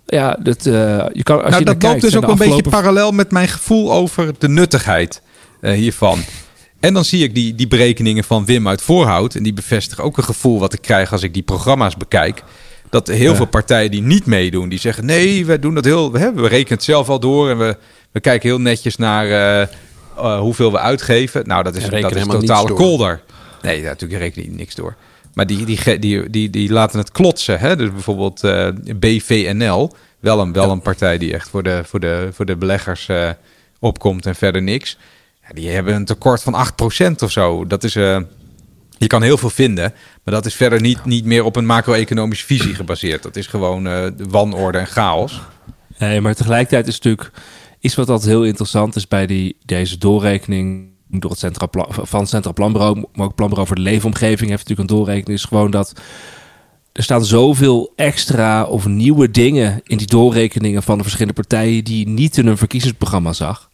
ja, dat, eh, je kan als nou, je dat loopt kijkt, dus ook een beetje parallel met mijn gevoel over de nuttigheid eh, hiervan. En dan zie ik die, die berekeningen van Wim uit Voorhout. En die bevestigen ook een gevoel wat ik krijg als ik die programma's bekijk. Dat heel Ja. veel partijen die niet meedoen, die zeggen: nee, we doen dat heel. We, hebben, we rekenen het zelf al door. En we, we kijken heel netjes naar eh, eh, hoeveel we uitgeven. Nou, dat is, dat is totale kolder. Nee, natuurlijk reken je niks door. Maar die, die, die, die, die laten het klotsen. Hè? Dus bijvoorbeeld eh, BVNL. Wel een, wel een partij die echt voor de, voor de, voor de beleggers opkomt en verder niks. Die hebben een tekort van 8% of zo. Dat is, eh, je kan heel veel vinden, maar dat is verder niet, niet meer op een macro-economische visie gebaseerd. Dat is gewoon eh, de wanorde en chaos. Nee, maar tegelijkertijd is natuurlijk iets wat altijd heel interessant is bij die, deze doorrekening door het Centraal Plan, van het Centraal Planbureau, maar ook Planbureau voor de Leefomgeving heeft natuurlijk een doorrekening. Is gewoon dat er staan zoveel extra of nieuwe dingen in die doorrekeningen van de verschillende partijen die niet in hun verkiezingsprogramma zag.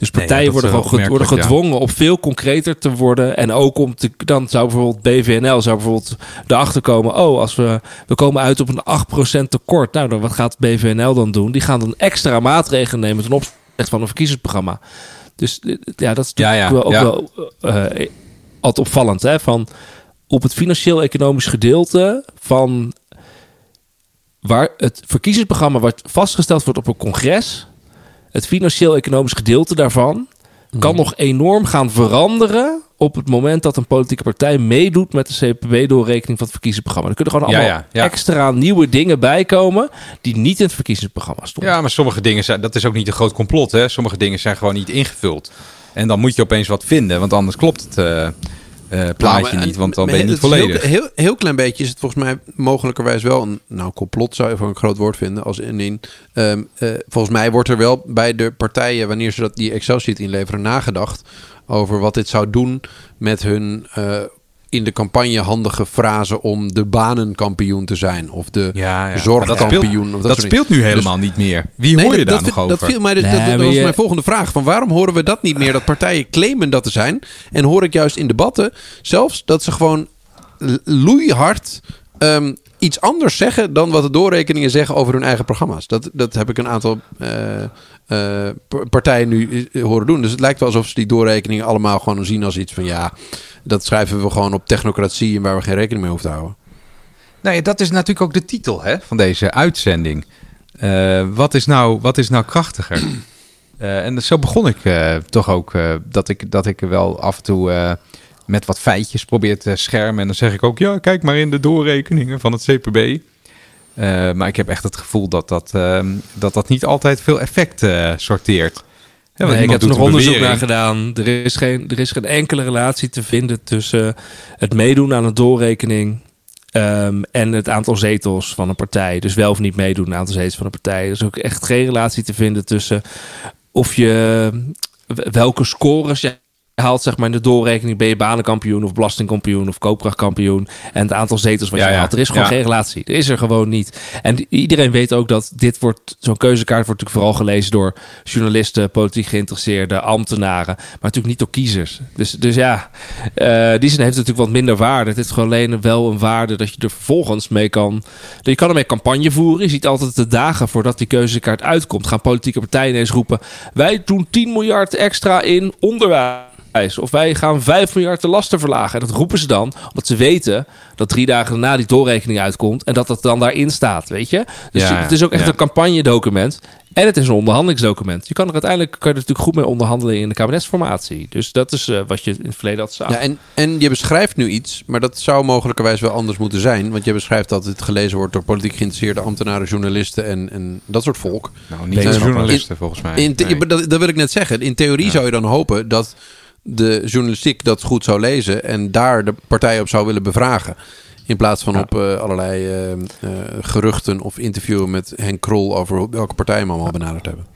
Dus partijen worden, gewoon ge- worden ja. gedwongen op veel concreter te worden. En ook om te, dan zou bijvoorbeeld BVNL zou bijvoorbeeld erachter komen. Oh, als we, we komen uit op een 8% tekort. Nou, dan wat gaat BVNL dan doen? Die gaan dan extra maatregelen nemen ten opzichte van een verkiezingsprogramma. Dus eh, ja, dat is Ja, ja, natuurlijk ook wel eh, altijd opvallend. Hè? Van op het financieel-economisch gedeelte van waar het verkiezingsprogramma wordt vastgesteld wordt op een congres, het financieel-economisch gedeelte daarvan kan nog enorm gaan veranderen op het moment dat een politieke partij meedoet met de CPB-doorrekening van het verkiezingsprogramma. Er kunnen gewoon allemaal ja, ja. extra nieuwe dingen bij komen die niet in het verkiezingsprogramma stonden. Ja, maar sommige dingen zijn, dat is ook niet een groot complot. Hè? Sommige dingen zijn gewoon niet ingevuld. En dan moet je opeens wat vinden, want anders klopt het eh, eh, plaatje Nou, niet, want dan ben je niet volledig. Heel, heel, heel klein beetje is het volgens mij mogelijkerwijs wel een nou, complot, zou je voor een groot woord vinden. Als in, in ehm, eh, volgens mij wordt er wel bij de partijen, wanneer ze dat, die Excel-sheet inleveren, nagedacht over wat dit zou doen met hun eh, in de campagne handige frase om de banenkampioen te zijn. Of de Ja, ja. zorgkampioen. Dat, speelt, dat speelt nu helemaal niet meer. Wie Nee, hoor je dat, daar dat, nog dat over? viel mij dus, Nee, dat, dat was je- mijn volgende vraag. Van waarom horen we dat niet meer? Dat partijen claimen dat te zijn. En hoor ik juist in debatten zelfs dat ze gewoon loeihard ehm, iets anders zeggen dan wat de doorrekeningen zeggen over hun eigen programma's. Dat, dat heb ik een aantal eh, eh, partijen nu eh, horen doen. Dus het lijkt wel alsof ze die doorrekeningen allemaal gewoon zien als iets van ja, dat schrijven we gewoon op technocratie en waar we geen rekening mee hoeven te houden. Ja, dat is natuurlijk ook de titel hè, van deze uitzending. Eh, wat, is nou, wat is nou krachtiger? Eh, en zo begon ik toch ook, dat, ik, dat ik wel af en toe met wat feitjes probeer te schermen. En dan zeg ik ook, ja, kijk maar in de doorrekeningen van het CPB. Eh, maar ik heb echt het gevoel dat dat, ehm, dat, dat niet altijd veel effect eh, sorteert. Ja, want Nee, ik heb er nog onderzoek naar gedaan. Er is, geen, er is geen enkele relatie te vinden tussen het meedoen aan een doorrekening ehm, en het aantal zetels van een partij. Dus wel of niet meedoen aan het aantal zetels van een partij. Er is ook echt geen relatie te vinden tussen of je welke scores je haalt zeg maar in de doorrekening ben je banenkampioen of belastingkampioen of koopkrachtkampioen en het aantal zetels wat je ja. haalt. Er is gewoon Ja. geen relatie. Er is er gewoon niet. En iedereen weet ook dat dit wordt zo'n keuzekaart wordt natuurlijk vooral gelezen door journalisten, politiek geïnteresseerden, ambtenaren, maar natuurlijk niet door kiezers. Dus, dus ja, eh, die zin heeft natuurlijk wat minder waarde. Het heeft gewoon alleen wel een waarde dat je er vervolgens mee kan. Je kan ermee campagne voeren. Je ziet altijd de dagen voordat die keuzekaart uitkomt, gaan politieke partijen ineens roepen: wij doen 10 miljard extra in onderwijs. Of wij gaan 5 miljard de lasten verlagen. En dat roepen ze dan, omdat ze weten dat drie dagen daarna die doorrekening uitkomt. En dat dat dan daarin staat, weet je? Dus Ja, het is ook echt ja. een campagnedocument. En het is een onderhandelingsdocument. Je kan er uiteindelijk kan je er natuurlijk goed mee onderhandelen in de kabinetsformatie. Dus dat is eh, wat je in het verleden had staan. Ja, en, en je beschrijft nu iets, maar dat zou mogelijkerwijs wel anders moeten zijn. Want je beschrijft dat het gelezen wordt door politiek geïnteresseerde ambtenaren, journalisten en, en dat soort volk. Nou, niet door journalisten volgens mij. In Nee. dat wil ik net zeggen. In theorie zou je dan hopen dat de journalistiek dat goed zou lezen en daar de partij op zou willen bevragen. In plaats van Ja. op eh, allerlei eh, eh, geruchten of interviewen met Henk Krol over welke partij we allemaal benaderd hebben.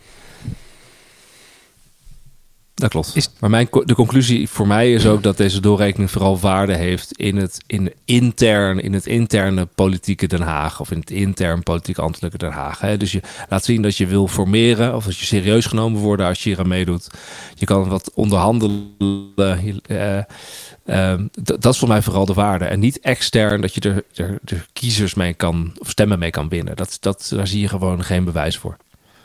Dat klopt. Is- Maar mijn, de conclusie voor mij is ook dat deze doorrekening vooral waarde heeft in het, in, intern, in het interne politieke Den Haag. Of in het intern politiek ambtelijke Den Haag. Hè. Dus je laat zien dat je wil formeren. Of dat je serieus genomen wordt als je hier aan meedoet. Je kan wat onderhandelen. Eh, ehm, dat is voor mij vooral de waarde. En niet extern dat je er, er, er kiezers mee kan, of stemmen mee kan winnen. Dat, dat, daar zie je gewoon geen bewijs voor.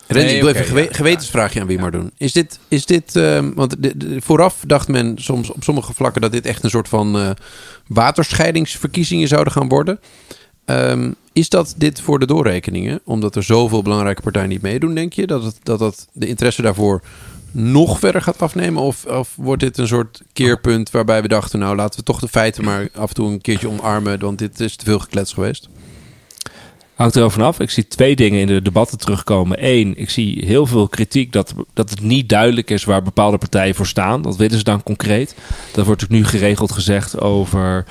Randy, Nee, ik wil oké, even een gewe- ja. gewetensvraagje aan wie maar doen. Is dit, is dit ehm, want de- de- vooraf dacht men soms op sommige vlakken dat dit echt een soort van eh, waterscheidingsverkiezingen zouden gaan worden. Ehm, is dat dit voor de doorrekeningen? Omdat er zoveel belangrijke partijen niet meedoen, denk je? Dat, het, dat, dat de interesse daarvoor nog verder gaat afnemen? Of, of wordt dit een soort keerpunt waarbij we dachten... nou, laten we toch de feiten maar af en toe een keertje omarmen... want dit is te veel geklets geweest? Hangt er wel vanaf. Ik zie twee dingen in de debatten terugkomen. Eén, ik zie heel veel kritiek dat, dat het niet duidelijk is waar bepaalde partijen voor staan. Dat willen ze dan concreet. Dat wordt ook nu geregeld gezegd over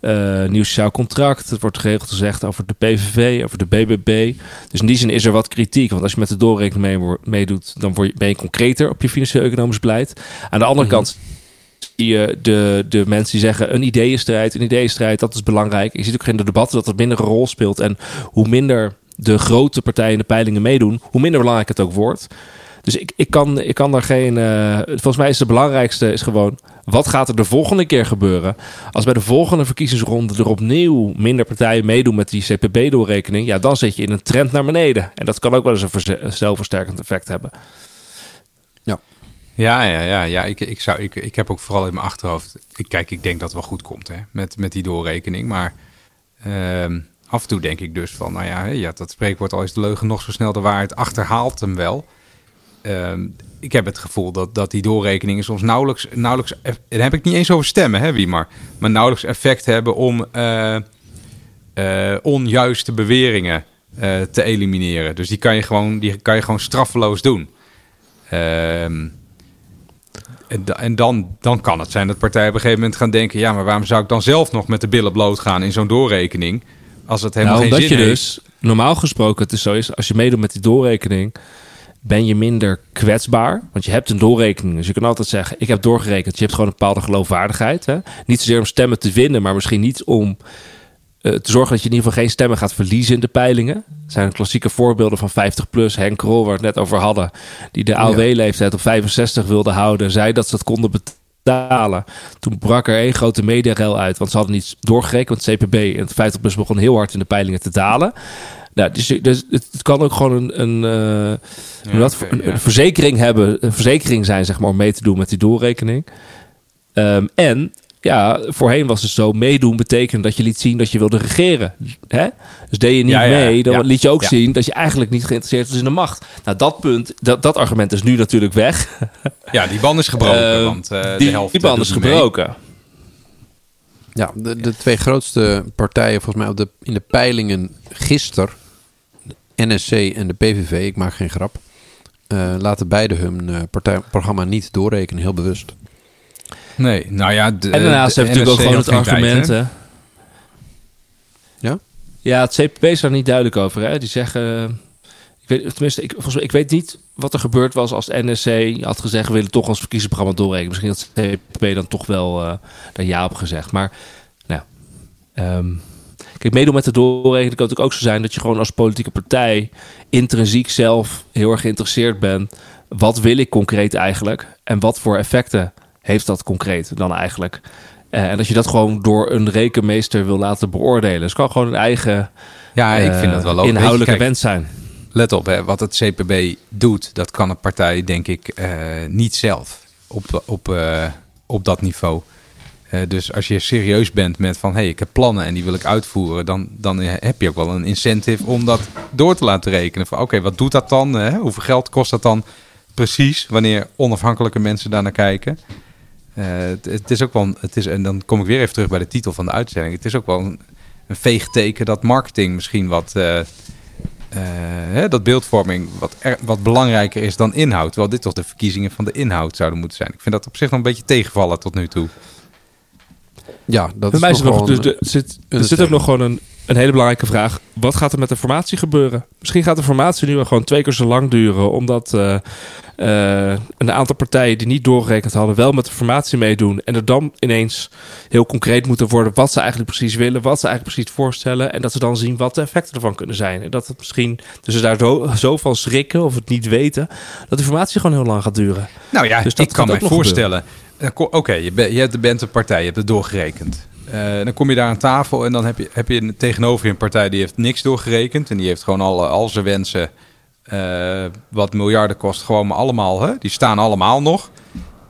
eh nieuw sociaal contract. Het wordt geregeld gezegd over de PVV, over de BBB. Dus in die zin is er wat kritiek. Want als je met de doorrekening mee, meedoet, dan word je, ben je concreter op je financieel-economisch beleid. Aan de andere Mhm. kant je de, de mensen die zeggen een ideeënstrijd, een ideeënstrijd, dat is belangrijk. Je ziet ook in de debatten dat het minder een rol speelt. En hoe minder de grote partijen de peilingen meedoen, hoe minder belangrijk het ook wordt. Dus ik, ik, kan, ik kan daar geen. Uh, volgens mij is het belangrijkste is gewoon. Wat gaat er de volgende keer gebeuren? Als bij de volgende verkiezingsronde er opnieuw minder partijen meedoen met die CPB-doorrekening. Ja, dan zit je in een trend naar beneden. En dat kan ook wel eens een zelfversterkend effect hebben. Ja. Ja, ja, ja, ja. Ik, ik, zou, ik, ik heb ook vooral in mijn achterhoofd. Ik, kijk, ik denk dat het wel goed komt hè, met, met die doorrekening. Maar uh, af en toe denk ik dus van, nou ja, ja, dat spreekwoord al is de leugen nog zo snel de waarheid achterhaalt hem wel. Ehm, ik heb het gevoel dat, dat die doorrekeningen soms nauwelijks, nauwelijks... Dan heb ik niet eens over stemmen, hè, wie maar. Maar nauwelijks effect hebben om uh, uh, onjuiste beweringen uh, te elimineren. Dus die kan je gewoon, die kan je gewoon straffeloos doen. Ehm, en, en dan, dan kan het zijn dat partijen op een gegeven moment gaan denken... ja, maar waarom zou ik dan zelf nog met de billen bloot gaan in zo'n doorrekening... als het helemaal nou, geen zin je Dus, normaal gesproken het is zo is, als je meedoet met die doorrekening ben je minder kwetsbaar. Want je hebt een doorrekening. Dus je kan altijd zeggen: Ik heb doorgerekend. Je hebt gewoon een bepaalde geloofwaardigheid. Hè? Niet zozeer om stemmen te winnen, maar misschien niet om uh, te zorgen dat je in ieder geval geen stemmen gaat verliezen in de peilingen. Er zijn klassieke voorbeelden van 50 plus. Henk Krol, waar we het net over hadden, die de AOW-leeftijd op 65 wilde houden, zei dat ze dat konden betalen. Toen brak er één grote mediarel uit, want ze hadden niet doorgerekend. Want CPB en het 50 plus begon heel hard in de peilingen te dalen. Nou, dus, dus het kan ook gewoon een, een, uh, ja, een, verzekering hebben, een verzekering zijn, zeg maar, om mee te doen met die doorrekening. Um, en ja, voorheen was het zo, meedoen betekende dat je liet zien dat je wilde regeren. Hè? Dus deed je niet mee, dan liet je ook zien dat je eigenlijk niet geïnteresseerd was in de macht. Nou, dat punt, dat, dat argument is nu natuurlijk weg. Ja, die band is gebroken, uh, want uh, die, de helft die band is gebroken. Mee. Ja, de, de twee grootste partijen volgens mij op de, in de peilingen gisteren, NSC en de PVV, ik maak geen grap, uh, laten beide hun partijprogramma niet doorrekenen, heel bewust. Nee, nou ja. De, en daarnaast heb je natuurlijk ook gewoon het argument. Hè? Ja? Ja, het CPB is daar niet duidelijk over. Hè? Die zeggen. Ik weet, tenminste, ik, volgens mij, ik weet niet wat er gebeurd was als NSC had gezegd: we willen toch ons verkiezingsprogramma doorrekenen. Misschien had het CPB dan toch wel uh, daar ja op gezegd. Maar, nou. Um, Kijk, meedoen met de doorrekening kan het ook zo zijn dat je gewoon als politieke partij intrinsiek zelf heel erg geïnteresseerd bent. Wat wil ik concreet eigenlijk? En wat voor effecten heeft dat concreet dan eigenlijk? Uh, en dat je dat gewoon door een rekenmeester wil laten beoordelen. Dus het kan gewoon een eigen ja, ik vind dat wel inhoudelijke wens zijn. Let op, hè, wat het CPB doet, dat kan een partij denk ik uh, niet zelf op, op, op dat niveau. Uh, dus als je serieus bent met van hé, hey, ik heb plannen en die wil ik uitvoeren, dan, dan heb je ook wel een incentive om dat door te laten rekenen. Van oké, okay, wat doet dat dan? Hè? Hoeveel geld kost dat dan precies wanneer onafhankelijke mensen daar naar kijken? Uh, het, het, is ook wel, het is, en dan kom ik weer even terug bij de titel van de uitzending. Het is ook wel een, een veegteken dat marketing misschien wat, uh, hè, dat beeldvorming wat, er, wat belangrijker is dan inhoud. Terwijl dit toch de verkiezingen van de inhoud zouden moeten zijn. Ik vind dat op zich nog een beetje tegenvallen tot nu toe. Ja, dat Bij is mij is nog dus er zit, er zit ook nog gewoon een, een hele belangrijke vraag. Wat gaat er met de formatie gebeuren? Misschien gaat de formatie nu gewoon twee keer zo lang duren. Omdat uh, uh, een aantal partijen die niet doorgerekend hadden... wel met de formatie meedoen. En er dan ineens heel concreet moeten worden... wat ze eigenlijk precies willen. Wat ze eigenlijk precies voorstellen. En dat ze dan zien wat de effecten ervan kunnen zijn. En dat het misschien... Dus ze daar zo, zo van schrikken of het niet weten... dat de formatie gewoon heel lang gaat duren. Nou ja, dus dat ik kan me voorstellen... Oké, okay, je, je bent een partij, je hebt het doorgerekend. Uh, dan kom je daar aan tafel en dan heb je, heb je tegenover je een partij die heeft niks doorgerekend. En die heeft gewoon al, al zijn wensen, uh, wat miljarden kost, gewoon maar allemaal. Hè? Die staan allemaal nog.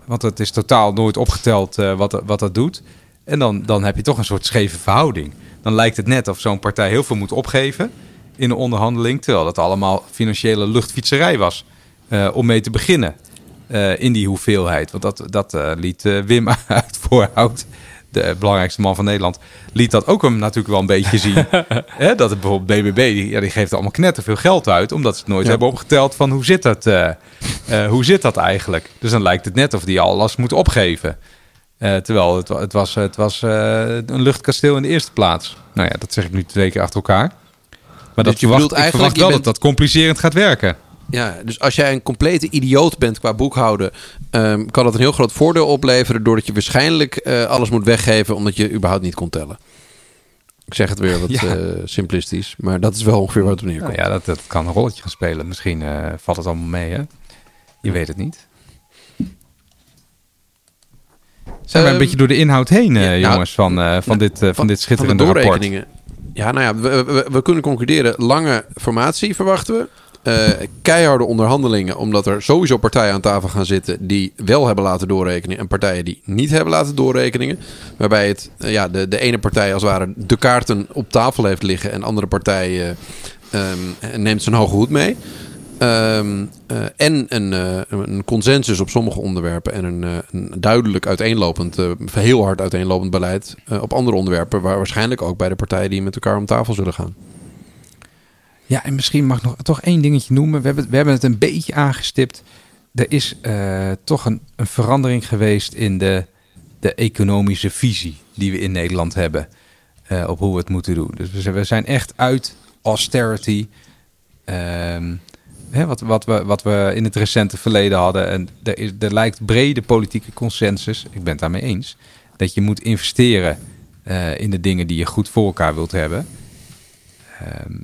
Want het is totaal nooit opgeteld uh, wat, wat dat doet. En dan, dan heb je toch een soort scheve verhouding. Dan lijkt het net of zo'n partij heel veel moet opgeven in een onderhandeling. Terwijl dat allemaal financiële luchtfietserij was om mee te beginnen. In die hoeveelheid. Want dat, dat liet Wim uit Voorhout, de belangrijkste man van Nederland, liet dat ook hem natuurlijk wel een beetje zien. Hè, dat het bijvoorbeeld BBB, die, ja, die geeft allemaal knetterveel geld uit, omdat ze het nooit ja. hebben opgeteld van hoe zit dat, hoe zit dat eigenlijk. Dus dan lijkt het net of die alles moet opgeven. terwijl het, het was, het was een luchtkasteel in de eerste plaats. Nou ja, dat zeg ik nu twee keer achter elkaar. Maar dat dus je verwacht, eigenlijk, ik verwacht wel bent... dat dat complicerend gaat werken. Ja, dus als jij een complete idioot bent qua boekhouden, ehm, kan dat een heel groot voordeel opleveren. Doordat je waarschijnlijk eh, alles moet weggeven omdat je überhaupt niet kon tellen. Ik zeg het weer wat Ja. eh, simplistisch, maar dat is wel ongeveer wat het op Nou neerkomt. ja, dat, dat kan een rolletje gaan spelen. Misschien eh, valt het allemaal mee, hè? Je weet het niet. Zijn wij een Ehm, beetje door de inhoud heen, nou, jongens, van, van, nou, dit, eh, van, dit Van schitterende de rapport? Ja, nou ja, we, we, we kunnen concluderen. Lange formatie verwachten we. Eh, keiharde onderhandelingen, omdat er sowieso partijen aan tafel gaan zitten die wel hebben laten doorrekenen en partijen die niet hebben laten doorrekeningen. Waarbij het, eh, ja, de, de ene partij als het ware de kaarten op tafel heeft liggen en de andere partij eh, ehm, neemt zijn hoge hoed mee. Ehm, eh, en een, eh, een consensus op sommige onderwerpen en een, eh, duidelijk uiteenlopend, eh, heel hard uiteenlopend beleid eh, op andere onderwerpen, waar waarschijnlijk ook bij de partijen die met elkaar om tafel zullen gaan. Ja, en misschien mag ik nog toch één dingetje noemen. We hebben, we hebben het een beetje aangestipt. Er is eh, toch een, een verandering geweest in de, de economische visie die we in Nederland hebben. eh, op hoe we het moeten doen. Dus we zijn, echt uit austerity. ehm, hè, wat, wat, we, wat we in het recente verleden hadden. En er, is, er lijkt brede politieke consensus, ik ben het daarmee eens, dat je moet investeren eh, in de dingen die je goed voor elkaar wilt hebben. Ehm,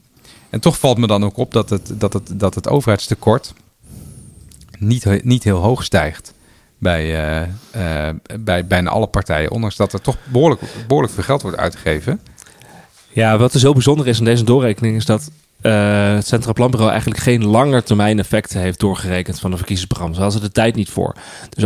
en toch valt me dan ook op dat het, dat het, dat het overheidstekort niet, niet heel hoog stijgt bij, eh, eh, bij bijna alle partijen. Ondanks dat er toch behoorlijk, behoorlijk veel geld wordt uitgegeven. Ja, wat er zo bijzonder is aan deze doorrekening is dat eh, het Centraal Planbureau eigenlijk geen langetermijn effecten heeft doorgerekend van de verkiezingsprogramma's. Daar hadden ze de tijd niet voor. Dus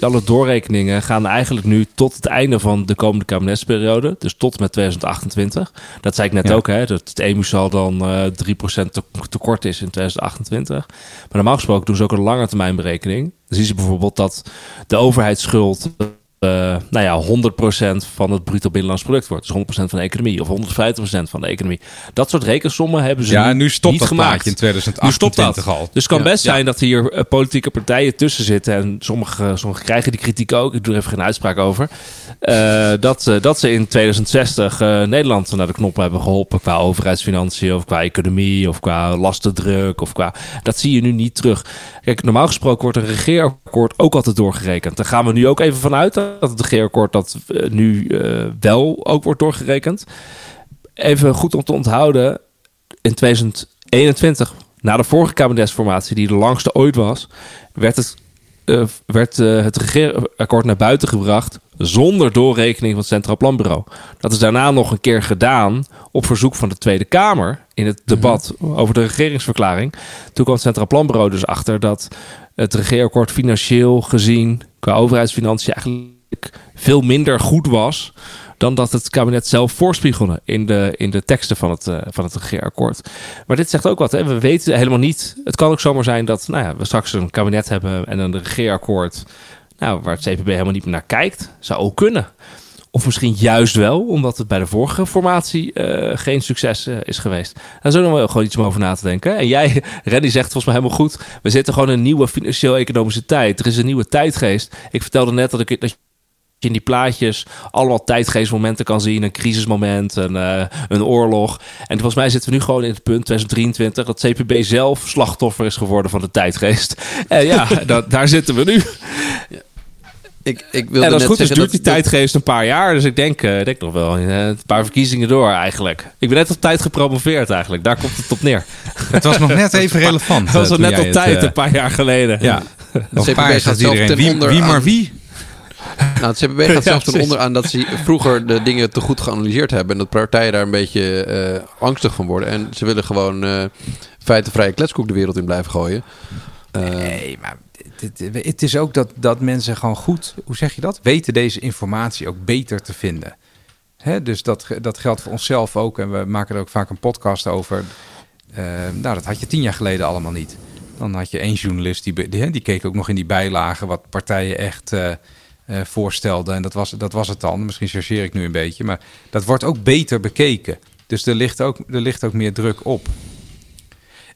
alle, doorrekeningen gaan eigenlijk nu tot het einde van de komende kabinetsperiode. Dus tot met 2028. Dat zei ik net Ja. ook, hè, dat het EMU zal dan eh 3% te- tekort is in 2028. Maar normaal gesproken doen ze ook een langetermijnberekening. Dan zien ze bijvoorbeeld dat de overheidsschuld nou ja, 100% van het bruto binnenlands product wordt. Dus 100% van de economie of 150% van de economie. Dat soort rekensommen hebben ze Ja, nu, nu stopt niet dat gemaakt. in Nu stopt 2028 dat. al. Dus het kan Ja, best ja. zijn dat hier eh, politieke partijen tussen zitten. En sommige, sommige krijgen die kritiek ook. Ik doe er even geen uitspraak over. eh, dat, eh, dat ze in 2060 eh, Nederland naar de knop hebben geholpen. Qua overheidsfinanciën of qua economie of qua lastendruk. Of qua... Dat zie je nu niet terug. Kijk, normaal gesproken wordt een regeerakkoord ook altijd doorgerekend. Daar gaan we nu ook even vanuit dat het regeerakkoord dat eh, nu eh, wel ook wordt doorgerekend. Even goed om te onthouden. In 2021, na de vorige kabinetsformatie, die de langste ooit was, werd het, eh, werd, het regeerakkoord naar buiten gebracht zonder doorrekening van het Centraal Planbureau. Dat is daarna nog een keer gedaan op verzoek van de Tweede Kamer in het debat over de regeringsverklaring. Toen kwam het Centraal Planbureau dus achter dat het regeerakkoord financieel gezien qua overheidsfinanciën eigenlijk veel minder goed was dan dat het kabinet zelf voorspiegelde in de, in de teksten van het, eh, van het regeerakkoord. Maar dit zegt ook wat. Hè? We weten helemaal niet. Het kan ook zomaar zijn dat nou ja, we straks een kabinet hebben en een regeerakkoord nou, waar het CPB helemaal niet meer naar kijkt. Zou ook kunnen. Of misschien juist wel, omdat het bij de vorige formatie eh, geen succes eh, is geweest. Daar zullen we gewoon iets om over na te denken. En jij, Reddy, zegt volgens mij helemaal goed. We zitten gewoon in een nieuwe financieel-economische tijd. Er is een nieuwe tijdgeest. Ik vertelde net dat ik dat in die plaatjes allemaal tijdgeestmomenten kan zien. Een crisismoment, een, eh, een oorlog. En volgens mij zitten we nu gewoon in het punt 2023... dat CPB zelf slachtoffer is geworden van de tijdgeest. En ja, da- daar zitten we nu. Ik, ik wilde En als het goed is duurt die dat- tijdgeest een paar jaar. Dus ik denk, eh, denk nog wel eh, een paar verkiezingen door eigenlijk. Ik ben net op tijd gepromoveerd eigenlijk. Daar komt het op neer. Het was nog net even relevant. Dat was al toen net op het, tijd, een paar jaar geleden. Ja, nog een paar jaar iedereen. ten Wie, onder wie maar aan- wie? Nou, het CPB gaat Ja, zelf ten onder aan dat ze vroeger de dingen te goed geanalyseerd hebben. En dat partijen daar een beetje eh, angstig van worden. En ze willen gewoon eh feitenvrije kletskoek de wereld in blijven gooien. Eh, Nee, maar het, is ook dat, dat mensen gewoon goed, hoe zeg je dat? Weten deze informatie ook beter te vinden. Hè, dus dat, dat geldt voor onszelf ook. En we maken er ook vaak een podcast over. Nou, dat had je tien jaar geleden allemaal niet. Dan had je één journalist die, be- die, hè, die keek ook nog in die bijlagen wat partijen echt eh, voorstelden. En dat was, dat was het dan. Misschien chargeer ik nu een beetje. Maar dat wordt ook beter bekeken. Dus er ligt ook, er ligt ook meer druk op.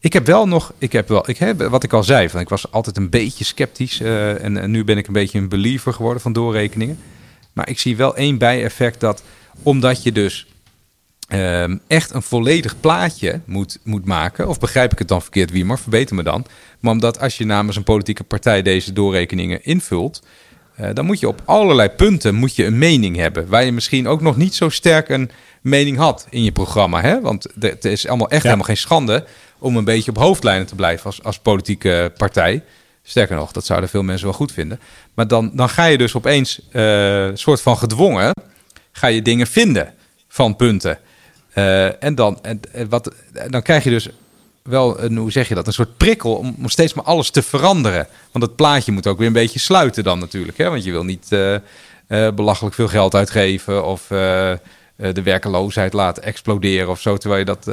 Ik heb wel nog, ik heb wel, ik heb, wat ik al zei, van ik was altijd een beetje sceptisch eh, en, en nu ben ik een beetje een believer geworden van doorrekeningen. Maar ik zie wel één bijeffect dat, omdat je dus ehm, echt een volledig plaatje moet, moet maken. Of begrijp ik het dan verkeerd, wie maar verbeter me dan. Maar omdat als je namens een politieke partij deze doorrekeningen invult, eh, dan moet je op allerlei punten moet je een mening hebben. Waar je misschien ook nog niet zo sterk een mening had in je programma. Hè? Want het is allemaal echt Ja. helemaal geen schande om een beetje op hoofdlijnen te blijven als, als politieke partij. Sterker nog, dat zouden veel mensen wel goed vinden. Maar dan, dan ga je dus opeens eh, een soort van gedwongen, ga je dingen vinden van punten. Eh, en dan, en, en wat, en dan krijg je dus wel, hoe zeg je dat, een soort prikkel om, om steeds maar alles te veranderen. Want het plaatje moet ook weer een beetje sluiten dan natuurlijk. Hè? Want je wil niet eh, eh, belachelijk veel geld uitgeven of eh, de werkeloosheid laten exploderen of zo, terwijl je dat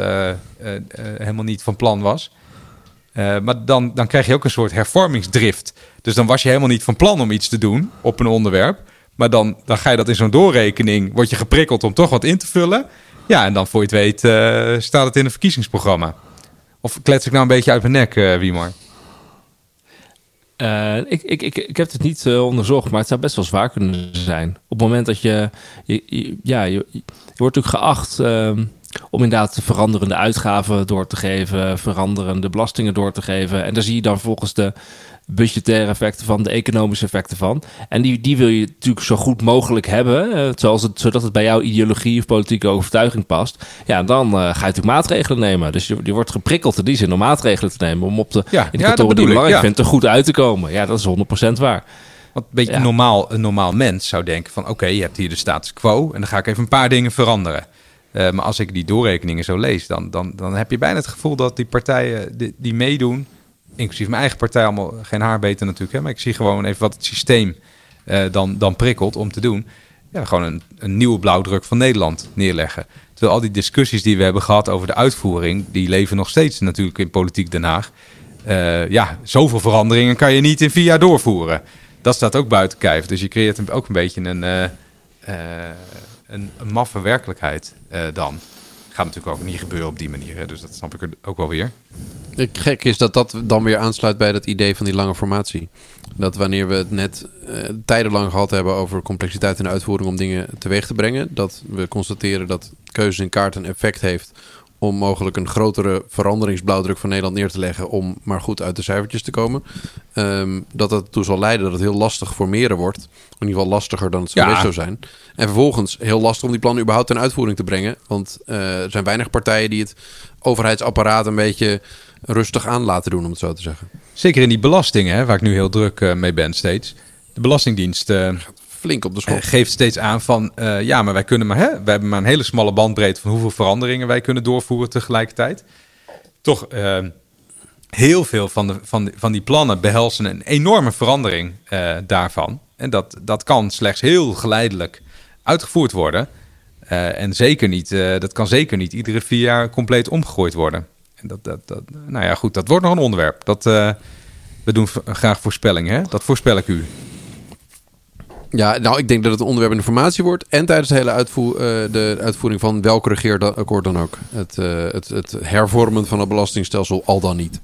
helemaal niet van plan was. Maar dan, dan krijg je ook een soort hervormingsdrift. Dus dan was je helemaal niet van plan om iets te doen op een onderwerp. Maar dan, dan ga je dat in zo'n doorrekening, word je geprikkeld om toch wat in te vullen. Ja, en dan voor je het weet staat het in een verkiezingsprogramma. Of klets ik nou een beetje uit mijn nek, eh Wiemar? Eh, ik, ik, ik, ik heb het niet eh, onderzocht, maar het zou best wel zwaar kunnen zijn. Op het moment dat je... je, je- ja, je, je wordt natuurlijk geacht ehm, om inderdaad veranderende uitgaven door te geven... veranderende belastingen door te geven. En daar zie je dan volgens de budgettaire effecten van, de economische effecten van. En die, die wil je natuurlijk zo goed mogelijk hebben, zoals het, zodat het bij jouw ideologie of politieke overtuiging past. Ja, dan eh, ga je natuurlijk maatregelen nemen. Dus je, je wordt geprikkeld in die zin om maatregelen te nemen, om op de Ja, ja, dat indicatoren die bedoel je belangrijk ja. vindt er goed uit te komen. Ja, dat is 100% waar. Want een beetje Ja. normaal, een normaal mens zou denken van... oké, je hebt hier de status quo en dan ga ik even een paar dingen veranderen. Eh, maar als ik die doorrekeningen zo lees, dan, dan, dan heb je bijna het gevoel dat die partijen die, die meedoen... inclusief mijn eigen partij, allemaal geen haar beter natuurlijk... Hè, maar ik zie gewoon even wat het systeem eh, dan, dan prikkelt om te doen. Ja, gewoon een, een nieuwe blauwdruk van Nederland neerleggen. Terwijl al die discussies die we hebben gehad over de uitvoering... die leven nog steeds natuurlijk in politiek Den Haag. Eh, ja, zoveel veranderingen kan je niet in vier jaar doorvoeren. Dat staat ook buiten kijf. Dus je creëert ook een beetje een, eh, een, een maffe werkelijkheid dan. Gaat natuurlijk ook niet gebeuren op die manier. Hè? Dus dat snap ik ook wel weer. Het gek is dat dat dan weer aansluit bij dat idee van die lange formatie. Dat wanneer we het net eh, tijdenlang gehad hebben over complexiteit in uitvoering om dingen teweeg te brengen, dat we constateren dat keuze in kaart een effect heeft om mogelijk een grotere veranderingsblauwdruk van Nederland neer te leggen om maar goed uit de cijfertjes te komen. Ehm, dat dat ertoe zal leiden dat het heel lastig formeren wordt. In ieder geval lastiger dan het Ja. zou zijn. En vervolgens heel lastig om die plannen überhaupt ten uitvoering te brengen. Want eh, er zijn weinig partijen die het overheidsapparaat een beetje rustig aan laten doen, om het zo te zeggen. Zeker in die belastingen, waar ik nu heel druk eh, mee ben steeds. De Belastingdienst eh, Flink op de schop. eh, geeft steeds aan van... eh, ja, maar wij kunnen maar... Hè, wij hebben maar een hele smalle bandbreedte... van hoeveel veranderingen wij kunnen doorvoeren tegelijkertijd. Toch, eh, heel veel van, de, van, van die plannen behelzen een enorme verandering eh, daarvan. En dat, dat kan slechts heel geleidelijk uitgevoerd worden. En zeker niet, dat kan zeker niet iedere vier jaar compleet omgegooid worden. En dat, dat, dat, nou ja, goed, dat wordt nog een onderwerp. Dat, we doen graag voorspellingen, hè? Dat voorspel ik u. Ja, nou, ik denk dat het een onderwerp in de formatie wordt. En tijdens de hele uitvoer, eh, de uitvoering van welk regeerakkoord dan ook. Het, eh, het, het hervormen van het belastingstelsel al dan niet.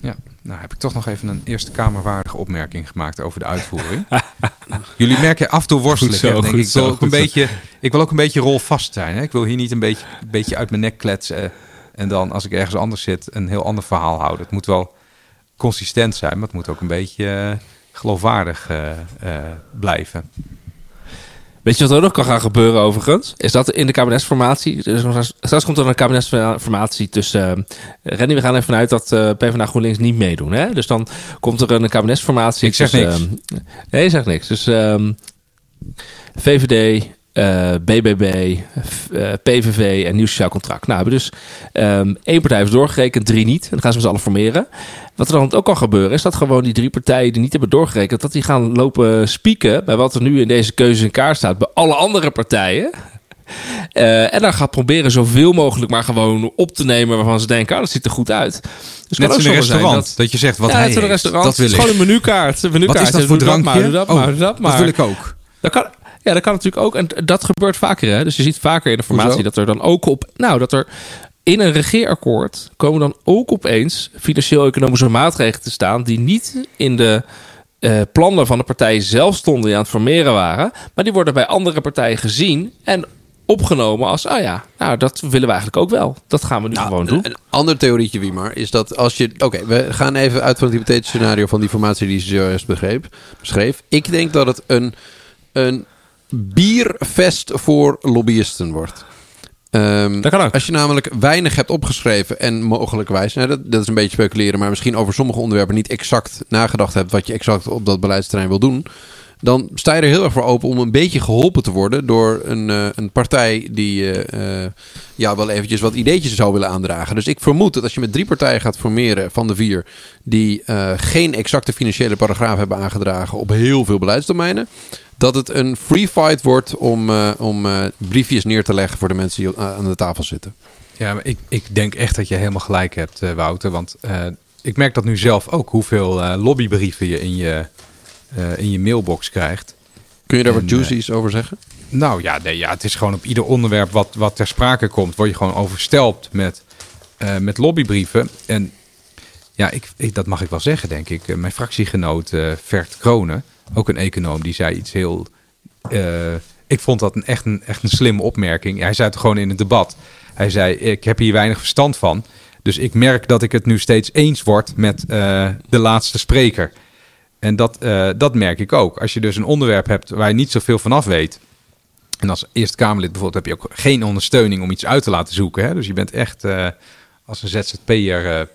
Ja, nou heb ik toch nog even een Eerste Kamerwaardige opmerking gemaakt over de uitvoering. Jullie merken af en toe worstelen. Zo, ik, denk, goed ik, wil zo, ook een zo. beetje, ik wil ook een beetje rolvast zijn. Hè? Ik wil hier niet een beetje, een beetje uit mijn nek kletsen. En dan als ik ergens anders zit een heel ander verhaal houden. Het moet wel consistent zijn, maar het moet ook een beetje eh, geloofwaardig eh, eh, blijven. Weet je wat er nog kan gaan gebeuren overigens? Is dat in de kabinetsformatie... Dus straks- komt er een kabinetsformatie tussen... eh Rennie, we gaan even vanuit dat eh PvdA GroenLinks niet meedoen. Hè? Dus dan komt er een kabinetsformatie... Ik zeg tussen, niks. nee, je zegt niks. Dus ehm, VVD, eh, BBB, f- eh, PVV en Nieuw Sociaal Contract. Nou, hebben dus ehm, één partij heeft doorgerekend, drie niet. En dan gaan ze met z'n allen formeren. Wat er dan ook kan gebeuren, is dat gewoon die drie partijen die niet hebben doorgerekend, dat die gaan lopen spieken bij wat er nu in deze keuze in kaart staat bij alle andere partijen. Eh, en dan gaat proberen zoveel mogelijk maar gewoon op te nemen waarvan ze denken, ah, dat ziet er goed uit. Dus Net een restaurant. Dat, je zegt, wat ja, hij restaurant. dat wil het is ik. gewoon een menukaart. Een menukaart. Wat is dat voor doe dat drankje? maar, doe dat Oh, maar, doe dat maar. dat wil ik ook. Dat kan, ja, dat kan natuurlijk ook. En dat gebeurt vaker. Hè? Dus je ziet vaker in de formatie Hoezo? dat er dan ook op. Nou, dat er in een regeerakkoord komen dan ook opeens financieel-economische maatregelen te staan. die niet in de eh, plannen van de partijen zelf stonden die aan het formeren waren. Maar die worden bij andere partijen gezien. En opgenomen als, ah ja, nou dat willen we eigenlijk ook wel. Dat gaan we nu Nou, gewoon een, doen. een ander theorietje, Wiemar, is dat als je... Oké, we gaan even uit van het hypothetische scenario van die formatie die ze zojuist begreep, beschreef. Ik denk dat het een, een bierfest voor lobbyisten wordt. Ehm, Dat kan ook. Als je namelijk weinig hebt opgeschreven en mogelijkwijs, nou, dat, dat is een beetje speculeren, maar misschien over sommige onderwerpen niet exact nagedacht hebt wat je exact op dat beleidsterrein wil doen, dan sta je er heel erg voor open om een beetje geholpen te worden door een, eh, een partij die eh, eh, ja, wel eventjes wat ideetjes zou willen aandragen. Dus ik vermoed dat als je met drie partijen gaat formeren van de vier die geen exacte financiële paragraaf hebben aangedragen op heel veel beleidsdomeinen, dat het een free fight wordt om, eh, om eh, briefjes neer te leggen voor de mensen die aan de tafel zitten. Ja, maar ik, ik denk echt dat je helemaal gelijk hebt, eh, Wouter. Want eh, ik merk dat nu zelf ook, hoeveel eh, lobbybrieven je in je, eh, in je mailbox krijgt. Kun je daar En, wat juicy's over zeggen? Nou ja, nee, ja, het is gewoon op ieder onderwerp wat, wat ter sprake komt, word je gewoon overstelpt met, eh, met lobbybrieven. En ja, ik, ik, dat mag ik wel zeggen, denk ik. Eh, Mijn fractiegenoot eh Vert Kronen, ook een econoom, die zei iets heel. eh, ik vond dat een, echt, een, echt een slimme opmerking. Hij zei het gewoon in het debat. Hij zei: Ik heb hier weinig verstand van. Dus ik merk dat ik het nu steeds eens word met eh, de laatste spreker. En dat, eh, dat merk ik ook. Als je dus een onderwerp hebt waar je niet zoveel van af weet. En als Eerste Kamerlid bijvoorbeeld heb je ook geen ondersteuning om iets uit te laten zoeken. Hè? Dus je bent echt als een ZZP'er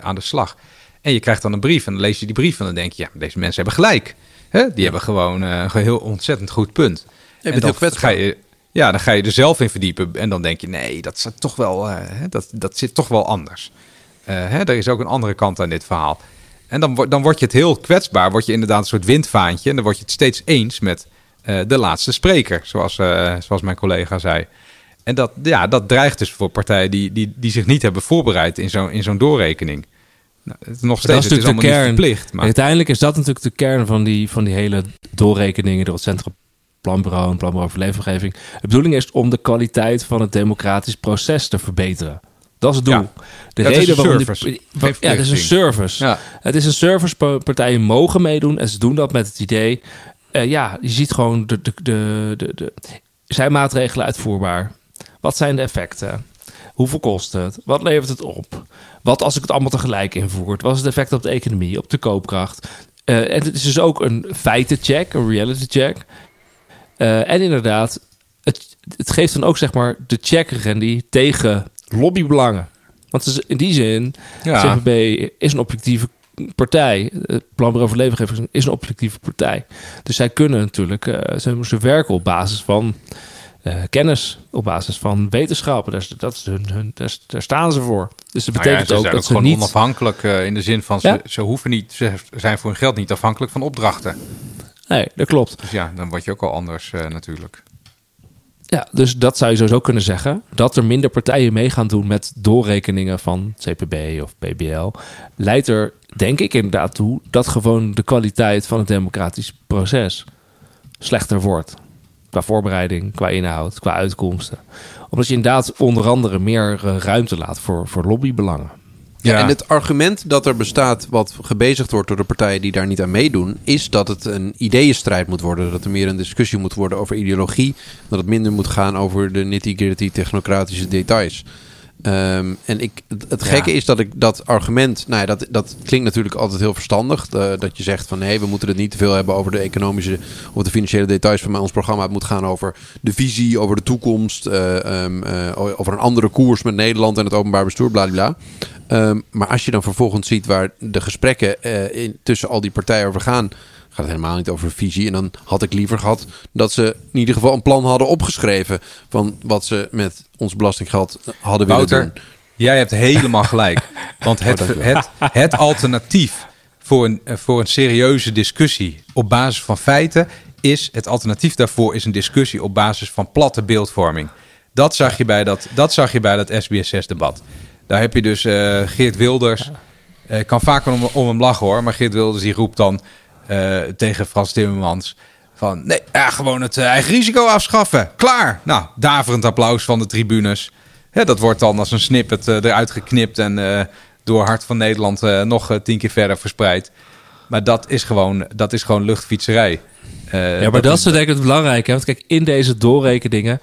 aan de slag. En je krijgt dan een brief en dan lees je die brief en dan denk je, ja, deze mensen hebben gelijk. Hè? Die hebben gewoon eh, een heel ontzettend goed punt. en ga je, ja, dan ga je er zelf in verdiepen en dan denk je, nee, dat, is toch wel, eh, dat, dat zit toch wel anders. Eh, hè, er is ook een andere kant aan dit verhaal. En dan, dan word je het heel kwetsbaar, word je inderdaad een soort windvaantje. En dan word je het steeds eens met de laatste spreker, zoals, zoals mijn collega zei. En dat, ja, dat dreigt dus voor partijen die, die, die zich niet hebben voorbereid in zo'n in zo'n doorrekening. Nou, het is nog steeds dat is het is natuurlijk de kern. verplicht. Maar, Uiteindelijk is dat natuurlijk de kern van die, van die hele doorrekeningen door het Centraal Planbureau en Planbureau voor Leefomgeving. De bedoeling is om de kwaliteit van het democratisch proces te verbeteren. Dat is het doel. Ja. De Ja, het is reden een waarom die, ja, het is een service. ja. Het is een service. pa- Partijen mogen meedoen en ze doen dat met het idee. eh, ja, je ziet gewoon de, de, de, de, de, zijn maatregelen uitvoerbaar. Wat zijn de effecten? Hoeveel kost het? Wat levert het op? Wat als ik het allemaal tegelijk invoer? Wat is het effect op de economie, op de koopkracht? Eh, en het is dus ook een feitencheck, een reality check. Eh, en inderdaad, het, het geeft dan ook zeg maar de check, Randy, tegen lobbybelangen. Want in die zin, Ja. CPB is een objectieve partij. Het Planbureau voor Leefomgeving is een objectieve partij. Dus zij kunnen natuurlijk, eh, ze, ze werken op basis van eh, kennis, op basis van wetenschappen. Daar, dat is hun, hun, daar, daar staan ze voor. Dus dat Nou ja, betekent ze ook dat ze niet... onafhankelijk eh, in de zin van Ja. ze, ze hoeven niet, ze zijn voor hun geld niet afhankelijk van opdrachten. Nee, dat klopt. Dus ja, dan word je ook al anders eh, natuurlijk. Ja, dus dat zou je sowieso kunnen zeggen. Dat er minder partijen mee gaan doen met doorrekeningen van CPB of PBL. Leidt er, denk ik inderdaad toe, dat gewoon de kwaliteit van het democratisch proces slechter wordt. Qua voorbereiding, qua inhoud, qua uitkomsten. Omdat je inderdaad onder andere meer eh, ruimte laat voor, voor lobbybelangen. Ja, Ja. en het argument dat er bestaat, wat gebezigd wordt door de partijen die daar niet aan meedoen, is dat het een ideeënstrijd moet worden. Dat er meer een discussie moet worden over ideologie. Dat het minder moet gaan over de nitty-gritty technocratische details. Ehm, en ik, het, Ja. gekke is dat ik dat argument, nou ja, dat, dat klinkt natuurlijk altijd heel verstandig. dat je zegt van nee, we moeten het niet te veel hebben over de economische of de financiële details van ons programma. Het moet gaan over de visie, over de toekomst, eh, ehm, eh, over een andere koers met Nederland en het openbaar bestuur, bladibla. Ehm, maar als je dan vervolgens ziet waar de gesprekken eh, in, tussen al die partijen over gaan, gaat het helemaal niet over visie. En dan had ik liever gehad dat ze in ieder geval een plan hadden opgeschreven van wat ze met ons belastinggeld hadden willen Wouter, doen. jij hebt helemaal gelijk. Want het, Oh, dankjewel. het, het alternatief voor een, eh, voor een serieuze discussie op basis van feiten is... het alternatief daarvoor is een discussie op basis van platte beeldvorming. Dat zag je bij dat, dat, zag je bij dat SBS6-debat. Daar heb je dus eh, Geert Wilders... eh, Ik kan vaak om, om hem lachen hoor, maar Geert Wilders die roept dan eh, tegen Frans Timmermans van nee, ja, gewoon het eh, eigen risico afschaffen. Klaar. Nou, daverend applaus van de tribunes. Hè, dat wordt dan als een snippet eh, eruit geknipt en door Hart van Nederland nog tien keer verder verspreid. Maar dat is gewoon, dat is gewoon luchtfietserij. Ja, maar dat, is denk ik het belangrijke. Want kijk, in deze doorrekeningen...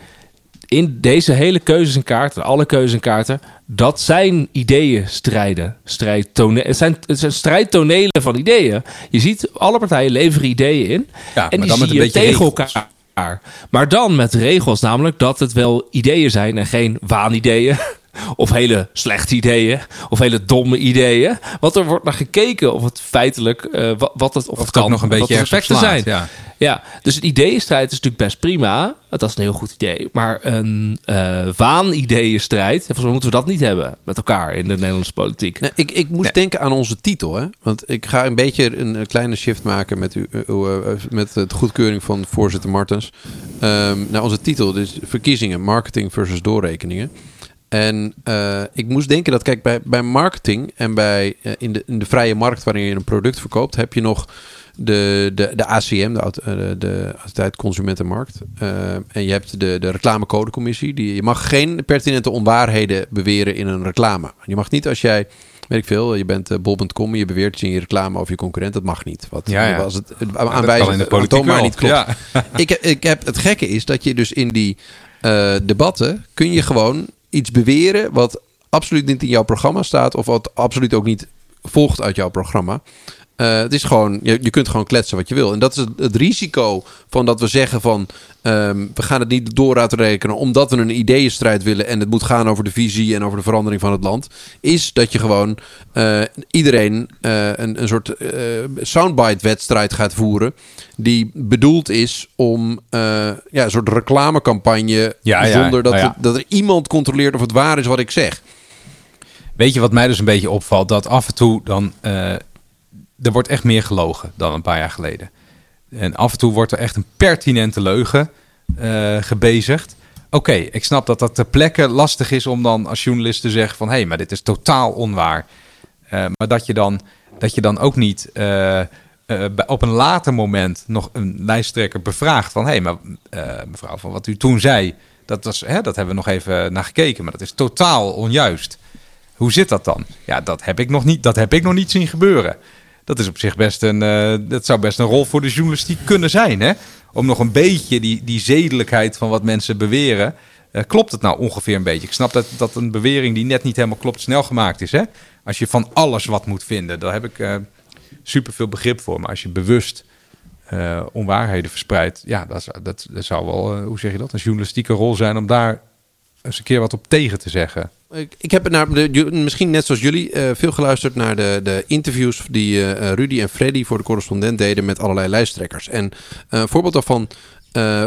in deze hele keuzes en kaarten, alle keuzes en kaarten, dat zijn ideeën strijden. Strijdtone het, zijn, het zijn strijdtonelen van ideeën. Je ziet, alle partijen leveren ideeën in. Ja, en maar die dan met zie een je tegen regels. elkaar. Maar dan met regels, namelijk dat het wel ideeën zijn en geen waanideeën. Of hele slechte ideeën. Of hele domme ideeën. Want er wordt naar gekeken of het feitelijk. eh, wa- wat het, of, Of het kan. ook nog een beetje effecten slaat, zijn. Ja. Ja, dus een ideeënstrijd is natuurlijk best prima. Dat is een heel goed idee. Maar een eh waanideeënstrijd, volgens mij moeten we dat niet hebben met elkaar in de Nederlandse politiek. Nee, ik, ik moest denken aan onze titel. Hè? Want ik ga een beetje een, een kleine shift maken met, u, uh, uh, met de goedkeuring van voorzitter Martens. Um, nou, onze titel is verkiezingen, marketing versus doorrekeningen. En uh, ik moest denken dat, kijk, bij, bij marketing en bij, uh, in, de, in de vrije markt waarin je een product verkoopt, heb je nog de, de, de ACM, de, de, de Autoriteit Consumentenmarkt. Uh, en je hebt de, de reclamecodecommissie. Die, je mag geen pertinente onwaarheden beweren in een reclame. Je mag niet als jij, weet ik veel, je bent bol.com en je beweert iets in je reclame over je concurrent. Dat mag niet. Wat, ja, ja. Als het aanwijzend in de politiek maar niet klopt. Ja. ik, ik heb, het gekke is dat je dus in die uh, debatten kun je gewoon iets beweren wat absoluut niet in jouw programma staat of wat absoluut ook niet volgt uit jouw programma. Uh, het is gewoon, je, je kunt gewoon kletsen wat je wil. En dat is het, het risico van dat we zeggen van um, we gaan het niet door uitrekenen omdat we een ideeënstrijd willen en het moet gaan over de visie en over de verandering van het land. Is dat je gewoon uh, iedereen uh, een, een soort soundbite wedstrijd gaat voeren die bedoeld is om ja, een soort reclamecampagne ja, ja, zonder dat, ja. het, dat er iemand controleert of het waar is wat ik zeg. Weet je wat mij dus een beetje opvalt? Dat af en toe dan er wordt echt meer gelogen dan een paar jaar geleden. En af en toe wordt er echt een pertinente leugen uh, gebezigd. Oké, ik snap dat dat ter plekke lastig is om dan als journalist te zeggen van... hé, hey, maar dit is totaal onwaar. Uh, maar dat je, dan, dat je dan ook niet uh, op een later moment nog een lijsttrekker bevraagt van... hé, hey, maar mevrouw, van wat u toen zei, dat, was, hè, dat hebben we nog even naar gekeken... maar dat is totaal onjuist. Hoe zit dat dan? Ja, dat heb ik nog niet, dat heb ik nog niet zien gebeuren dat is op zich best een, uh, dat zou best een rol voor de journalistiek kunnen zijn, hè? Om nog een beetje die, die zedelijkheid van wat mensen beweren. Uh, klopt het nou ongeveer een beetje? Ik snap dat, dat een bewering die net niet helemaal klopt snel gemaakt is, hè? Als je van alles wat moet vinden, daar heb ik uh, super veel begrip voor. Maar als je bewust onwaarheden verspreidt, ja, dat, dat, dat zou wel, hoe zeg je dat, een journalistieke rol zijn om daar eens een keer wat op tegen te zeggen. Ik, heb naar misschien net zoals jullie uh, veel geluisterd naar de, de interviews die uh, Rudy en Freddy voor de correspondent deden met allerlei lijsttrekkers. En een voorbeeld daarvan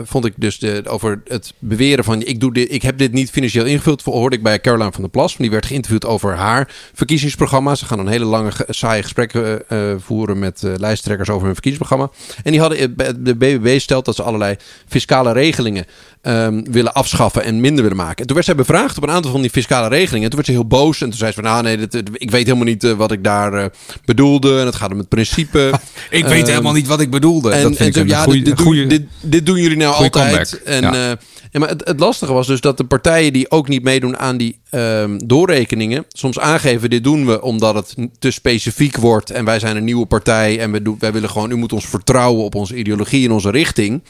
vond ik dus de, over het beweren van ik, doe dit, ik heb dit niet financieel ingevuld. Hoorde ik bij Caroline van der Plas. Die werd geïnterviewd over haar verkiezingsprogramma. Ze gaan een hele lange saaie gesprekken uh, voeren met lijsttrekkers over hun verkiezingsprogramma. En die hadden de BBB stelt dat ze allerlei fiscale regelingen um, willen afschaffen en minder willen maken. En toen werd zij bevraagd op een aantal van die fiscale regelingen. En toen werd ze heel boos. En toen zei ze van nou nee, dit, ik weet helemaal niet wat ik daar bedoelde. En het gaat om het principe. ik weet um, helemaal niet wat ik bedoelde. En, dat vind en, ik ja, goeie, dit, goeie, dit, dit doen jullie nou altijd. comeback, En, ja. Ja, maar het, het, lastige was dus dat de partijen die ook niet meedoen aan die um, doorrekeningen, soms aangeven: dit doen we omdat het te specifiek wordt en wij zijn een nieuwe partij en we doen, wij willen gewoon, u moet ons vertrouwen op onze ideologie en onze richting.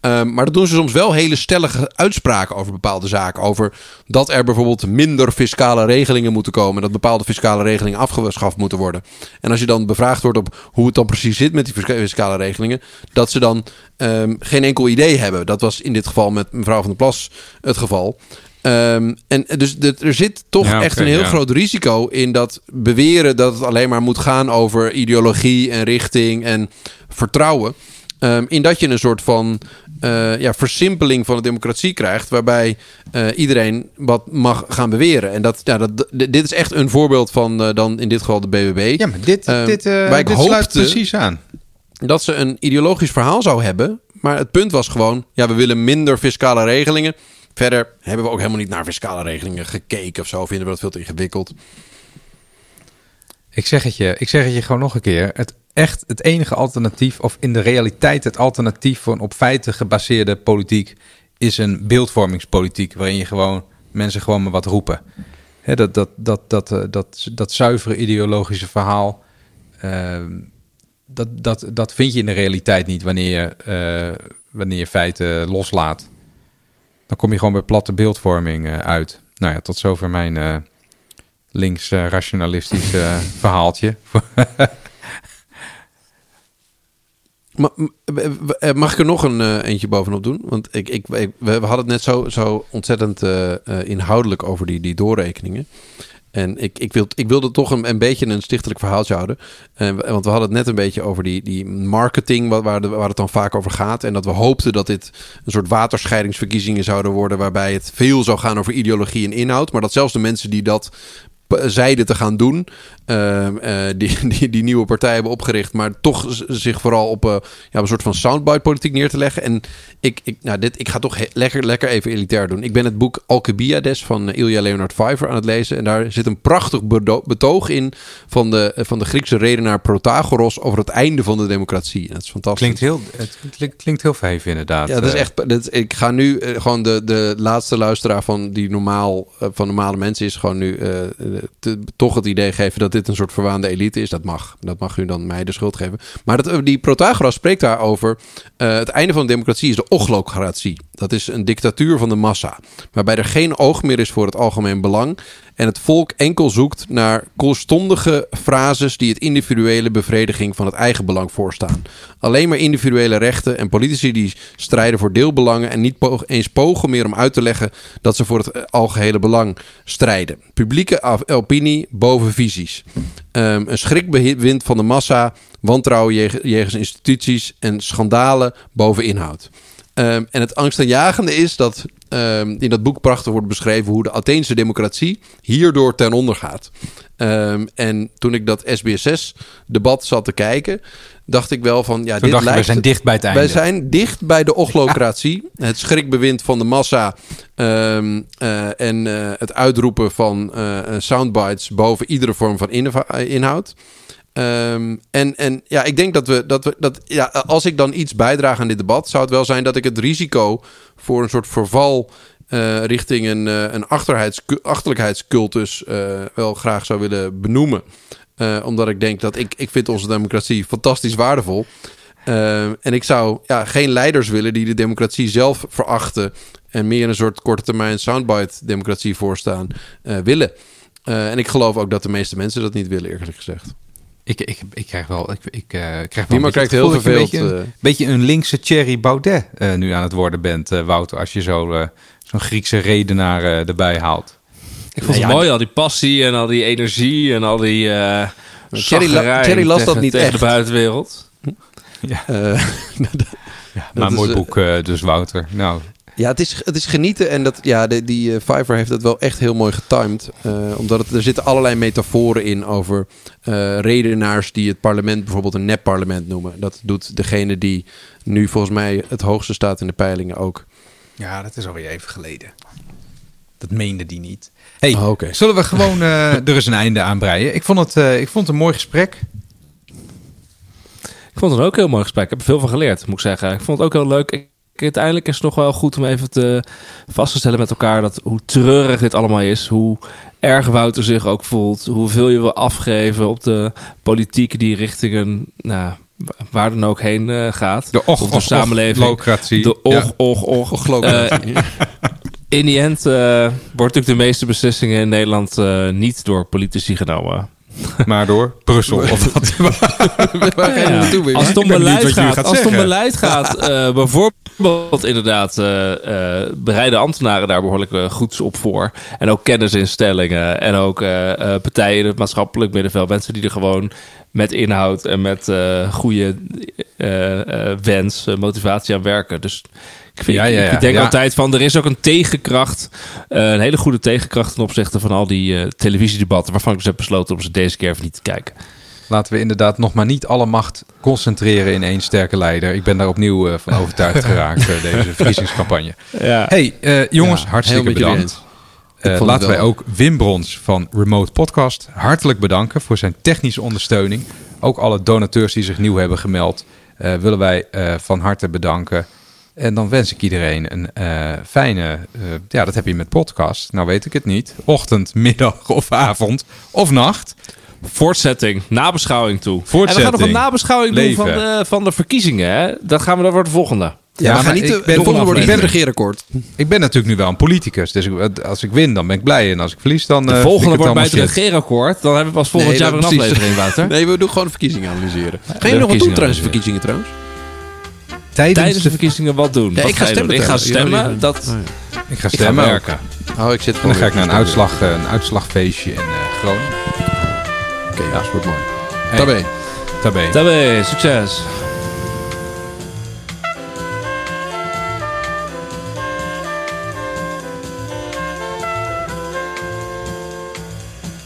Um, maar dat doen ze soms wel hele stellige uitspraken over bepaalde zaken. Over dat er bijvoorbeeld minder fiscale regelingen moeten komen. Dat bepaalde fiscale regelingen afgeschaft moeten worden. En als je dan bevraagd wordt op hoe het dan precies zit met die fiscale regelingen. Dat ze dan um, geen enkel idee hebben. Dat was in dit geval met mevrouw van der Plas het geval. Um, en dus de, er zit toch Ja, echt een heel ja. groot risico in dat beweren dat het alleen maar moet gaan over ideologie en richting en vertrouwen. Um, in dat je een soort van uh, ja, versimpeling van de democratie krijgt, waarbij uh, iedereen wat mag gaan beweren. En dat, ja, dat, dit is echt een voorbeeld van uh, dan in dit geval de BBB. Ja, maar dit, Ehm, dit, waar ik dit sluit precies aan. Dat ze een ideologisch verhaal zou hebben. Maar het punt was gewoon, ja, we willen minder fiscale regelingen. Verder hebben we ook helemaal niet naar fiscale regelingen gekeken of zo. Vinden we dat veel te ingewikkeld. Ik zeg het je, ik zeg het je gewoon nog een keer. Het echt het enige alternatief, of in de realiteit het alternatief voor een op feiten gebaseerde politiek, is een beeldvormingspolitiek. Waarin je gewoon mensen gewoon maar wat roepen. Hè, dat, dat, dat, dat, eh, dat, dat zuivere ideologische verhaal. ehm, dat, dat, dat vind je in de realiteit niet wanneer je, eh, wanneer je feiten loslaat. Dan kom je gewoon bij platte beeldvorming eh, uit. Nou ja, tot zover mijn eh, links eh, rationalistisch eh, verhaaltje. Mag ik er nog een eentje bovenop doen? Want ik, ik, we, hadden het net zo, zo ontzettend inhoudelijk over die, die doorrekeningen. En ik, ik, wil, ik wilde toch een, een beetje een stichtelijk verhaaltje houden. Want we hadden het net een beetje over die, die marketing, waar, waar, waar het dan vaak over gaat. En dat we hoopten dat dit een soort waterscheidingsverkiezingen zouden worden. Waarbij het veel zou gaan over ideologie en inhoud. Maar dat zelfs de mensen die dat zeiden te gaan doen. Ehm, eh, die, die, die nieuwe partij hebben opgericht. Maar toch zich vooral op, eh, ja, een soort van soundbite politiek neer te leggen. En ik, ik, nou, dit, ik ga toch lekker, lekker even elitair doen. Ik ben het boek Alcibiades van eh, Ilja Leonard Pfeiffer aan het lezen. En daar zit een prachtig betoog in van de, van de Griekse redenaar Protagoras over het einde van de democratie. En dat is fantastisch. Klinkt heel, het klinkt, klinkt heel verheven inderdaad. Ja, dat is echt. Dat, ik ga nu gewoon de, de laatste luisteraar van die normaal van normale mensen is gewoon nu te- toch het idee geven dat dit een soort verwaande elite is. Dat mag. Dat mag u dan mij de schuld geven. Maar dat, eh, die Protagoras spreekt daarover. eh het einde van de democratie is de ochlocratie. Dat is een dictatuur van de massa. Waarbij er geen oog meer is voor het algemeen belang. En het volk enkel zoekt naar kortstondige frases die het individuele bevrediging van het eigen belang voorstaan. Alleen maar individuele rechten en politici die strijden voor deelbelangen en niet eens pogen meer om uit te leggen dat ze voor het eh, algehele belang strijden. Publieke opinie boven visies. Ehm, een schrikbewind van de massa, wantrouwen jeg- jegens instituties en schandalen boven inhoud. Ehm, en het angstaanjagende is dat ehm, in dat boek prachtig wordt beschreven hoe de Atheense democratie hierdoor ten onder gaat. Ehm, en toen ik dat SBSS-debat zat te kijken, dacht ik wel van ja, Toen dit dacht je, we lijkt zijn dicht bij het einde. wij zijn dicht bij de ochlocratie. Het schrikbewind van de massa. eh, en eh, het uitroepen van eh, soundbites boven iedere vorm van inhoud. Ehm, en, en ja, ik denk dat we, dat we dat, ja, als ik dan iets bijdraag aan dit debat, zou het wel zijn dat ik het risico voor een soort verval eh, richting een, eh, een achterlijkheidscultus eh, wel graag zou willen benoemen. Omdat ik denk dat ik, ik vind onze democratie fantastisch waardevol. Eh, en ik zou ja, geen leiders willen die de democratie zelf verachten. En meer een soort korte termijn soundbite democratie voorstaan willen. En ik geloof ook dat de meeste mensen dat niet willen, eerlijk gezegd. Ik, ik, ik krijg wel... Ik, ik, eh, krijg wel Niemand een beetje krijgt heel verveeld. Een beetje, eh. een, beetje een linkse Thierry Baudet eh, nu aan het worden bent, eh, Wouter. Als je zo, eh, zo'n Griekse redenaar eh, erbij haalt. Ik vond het Ja, mooi, al die passie en al die energie en al die uh, Thierry la- Thierry las dat niet tegen echt. de buitenwereld. Eh, Ja, maar een is, mooi eh, boek dus, Wouter. Nou, Ja, het is, het is genieten. En dat, ja, de, die eh, Fiverr heeft dat wel echt heel mooi getimed. Eh, omdat het, er zitten allerlei metaforen in over eh, redenaars die het parlement bijvoorbeeld een nep-parlement noemen. Dat doet degene die nu volgens mij het hoogste staat in de peilingen ook. ja, dat is alweer even geleden. Dat meende die niet. Hey, Oh, oké. zullen we gewoon eh, er eens een einde aan breien? Ik vond het, eh, ik vond het een mooi gesprek. Ik vond het ook een heel mooi gesprek. Ik heb er veel van geleerd, moet ik zeggen. Ik vond het ook heel leuk. Ik, uiteindelijk is het nog wel goed om even te vast te stellen met elkaar dat hoe treurig dit allemaal is. Hoe erg Wouter zich ook voelt. Hoeveel je wil afgeven op de politiek die richting een, nou, waar dan ook heen eh, gaat. De och, Of de och, samenleving. De och, Ja. och, och. Eh, in die end eh, wordt natuurlijk de meeste beslissingen in Nederland niet door politici genomen. Maar door Brussel. Of wat. Waar ga je Ja, naartoe, Wim? Als het om beleid gaat, als het om beleid gaat eh, bijvoorbeeld inderdaad, eh eh bereiden ambtenaren daar behoorlijk eh, goed op voor. En ook kennisinstellingen en ook eh, eh, partijen in het maatschappelijk middenveld. Mensen die er gewoon met inhoud en met eh goede eh, eh, wens, motivatie aan werken. Dus ik, Ja, ja, ja. ik denk altijd van, er is ook een tegenkracht, eh, een hele goede tegenkracht ten opzichte van al die eh, televisiedebatten, waarvan ik dus heb besloten om ze deze keer even niet te kijken. Laten we inderdaad nog maar niet alle macht concentreren in één sterke leider. Ik ben daar opnieuw eh, van overtuigd geraakt, deze verkiezingscampagne. Ja. Hey, jongens, hartstikke bedankt. laten wij ook Wim Brons van Remote Podcast hartelijk bedanken voor zijn technische ondersteuning. Ook alle donateurs die zich nieuw hebben gemeld, willen wij van harte bedanken. En dan wens ik iedereen een eh, fijne, eh, ja, dat heb je met podcast. Nou weet ik het niet. Ochtend, middag of avond of nacht. Voortzetting, nabeschouwing toe. Voortzetting. En we gaan nog een nabeschouwing Leven. doen van de, van de verkiezingen. Hè? Dat gaan we dan voor de volgende. Ja, we maar gaan niet ik de ben- volgende ik niet ben- regeerakkoord. Ik ben natuurlijk nu wel een politicus. Dus ik- als ik win, dan ben ik blij. En als ik verlies, dan. De eh, volgende wordt het bij het regeerakkoord. Dan hebben we pas volgend Nee, jaar weer een precies. aflevering, Wouter. Nee, we doen gewoon de verkiezingen analyseren. Ga je nog wat doen analyseren. verkiezingen trouwens? Tijdens, Tijdens de verkiezingen wat doen? Ja, Wat ik ga doen? Ik ga stemmen. Dat, Oh, ja. Ik ga ik ga stemmen. werken. Oh, ik zit En dan ga ik naar een, uitslag, eh, een uitslagfeestje in eh, Groningen. Oké, ja, dat wordt mooi. Hey. Tabé. Tabé. Tabé, succes.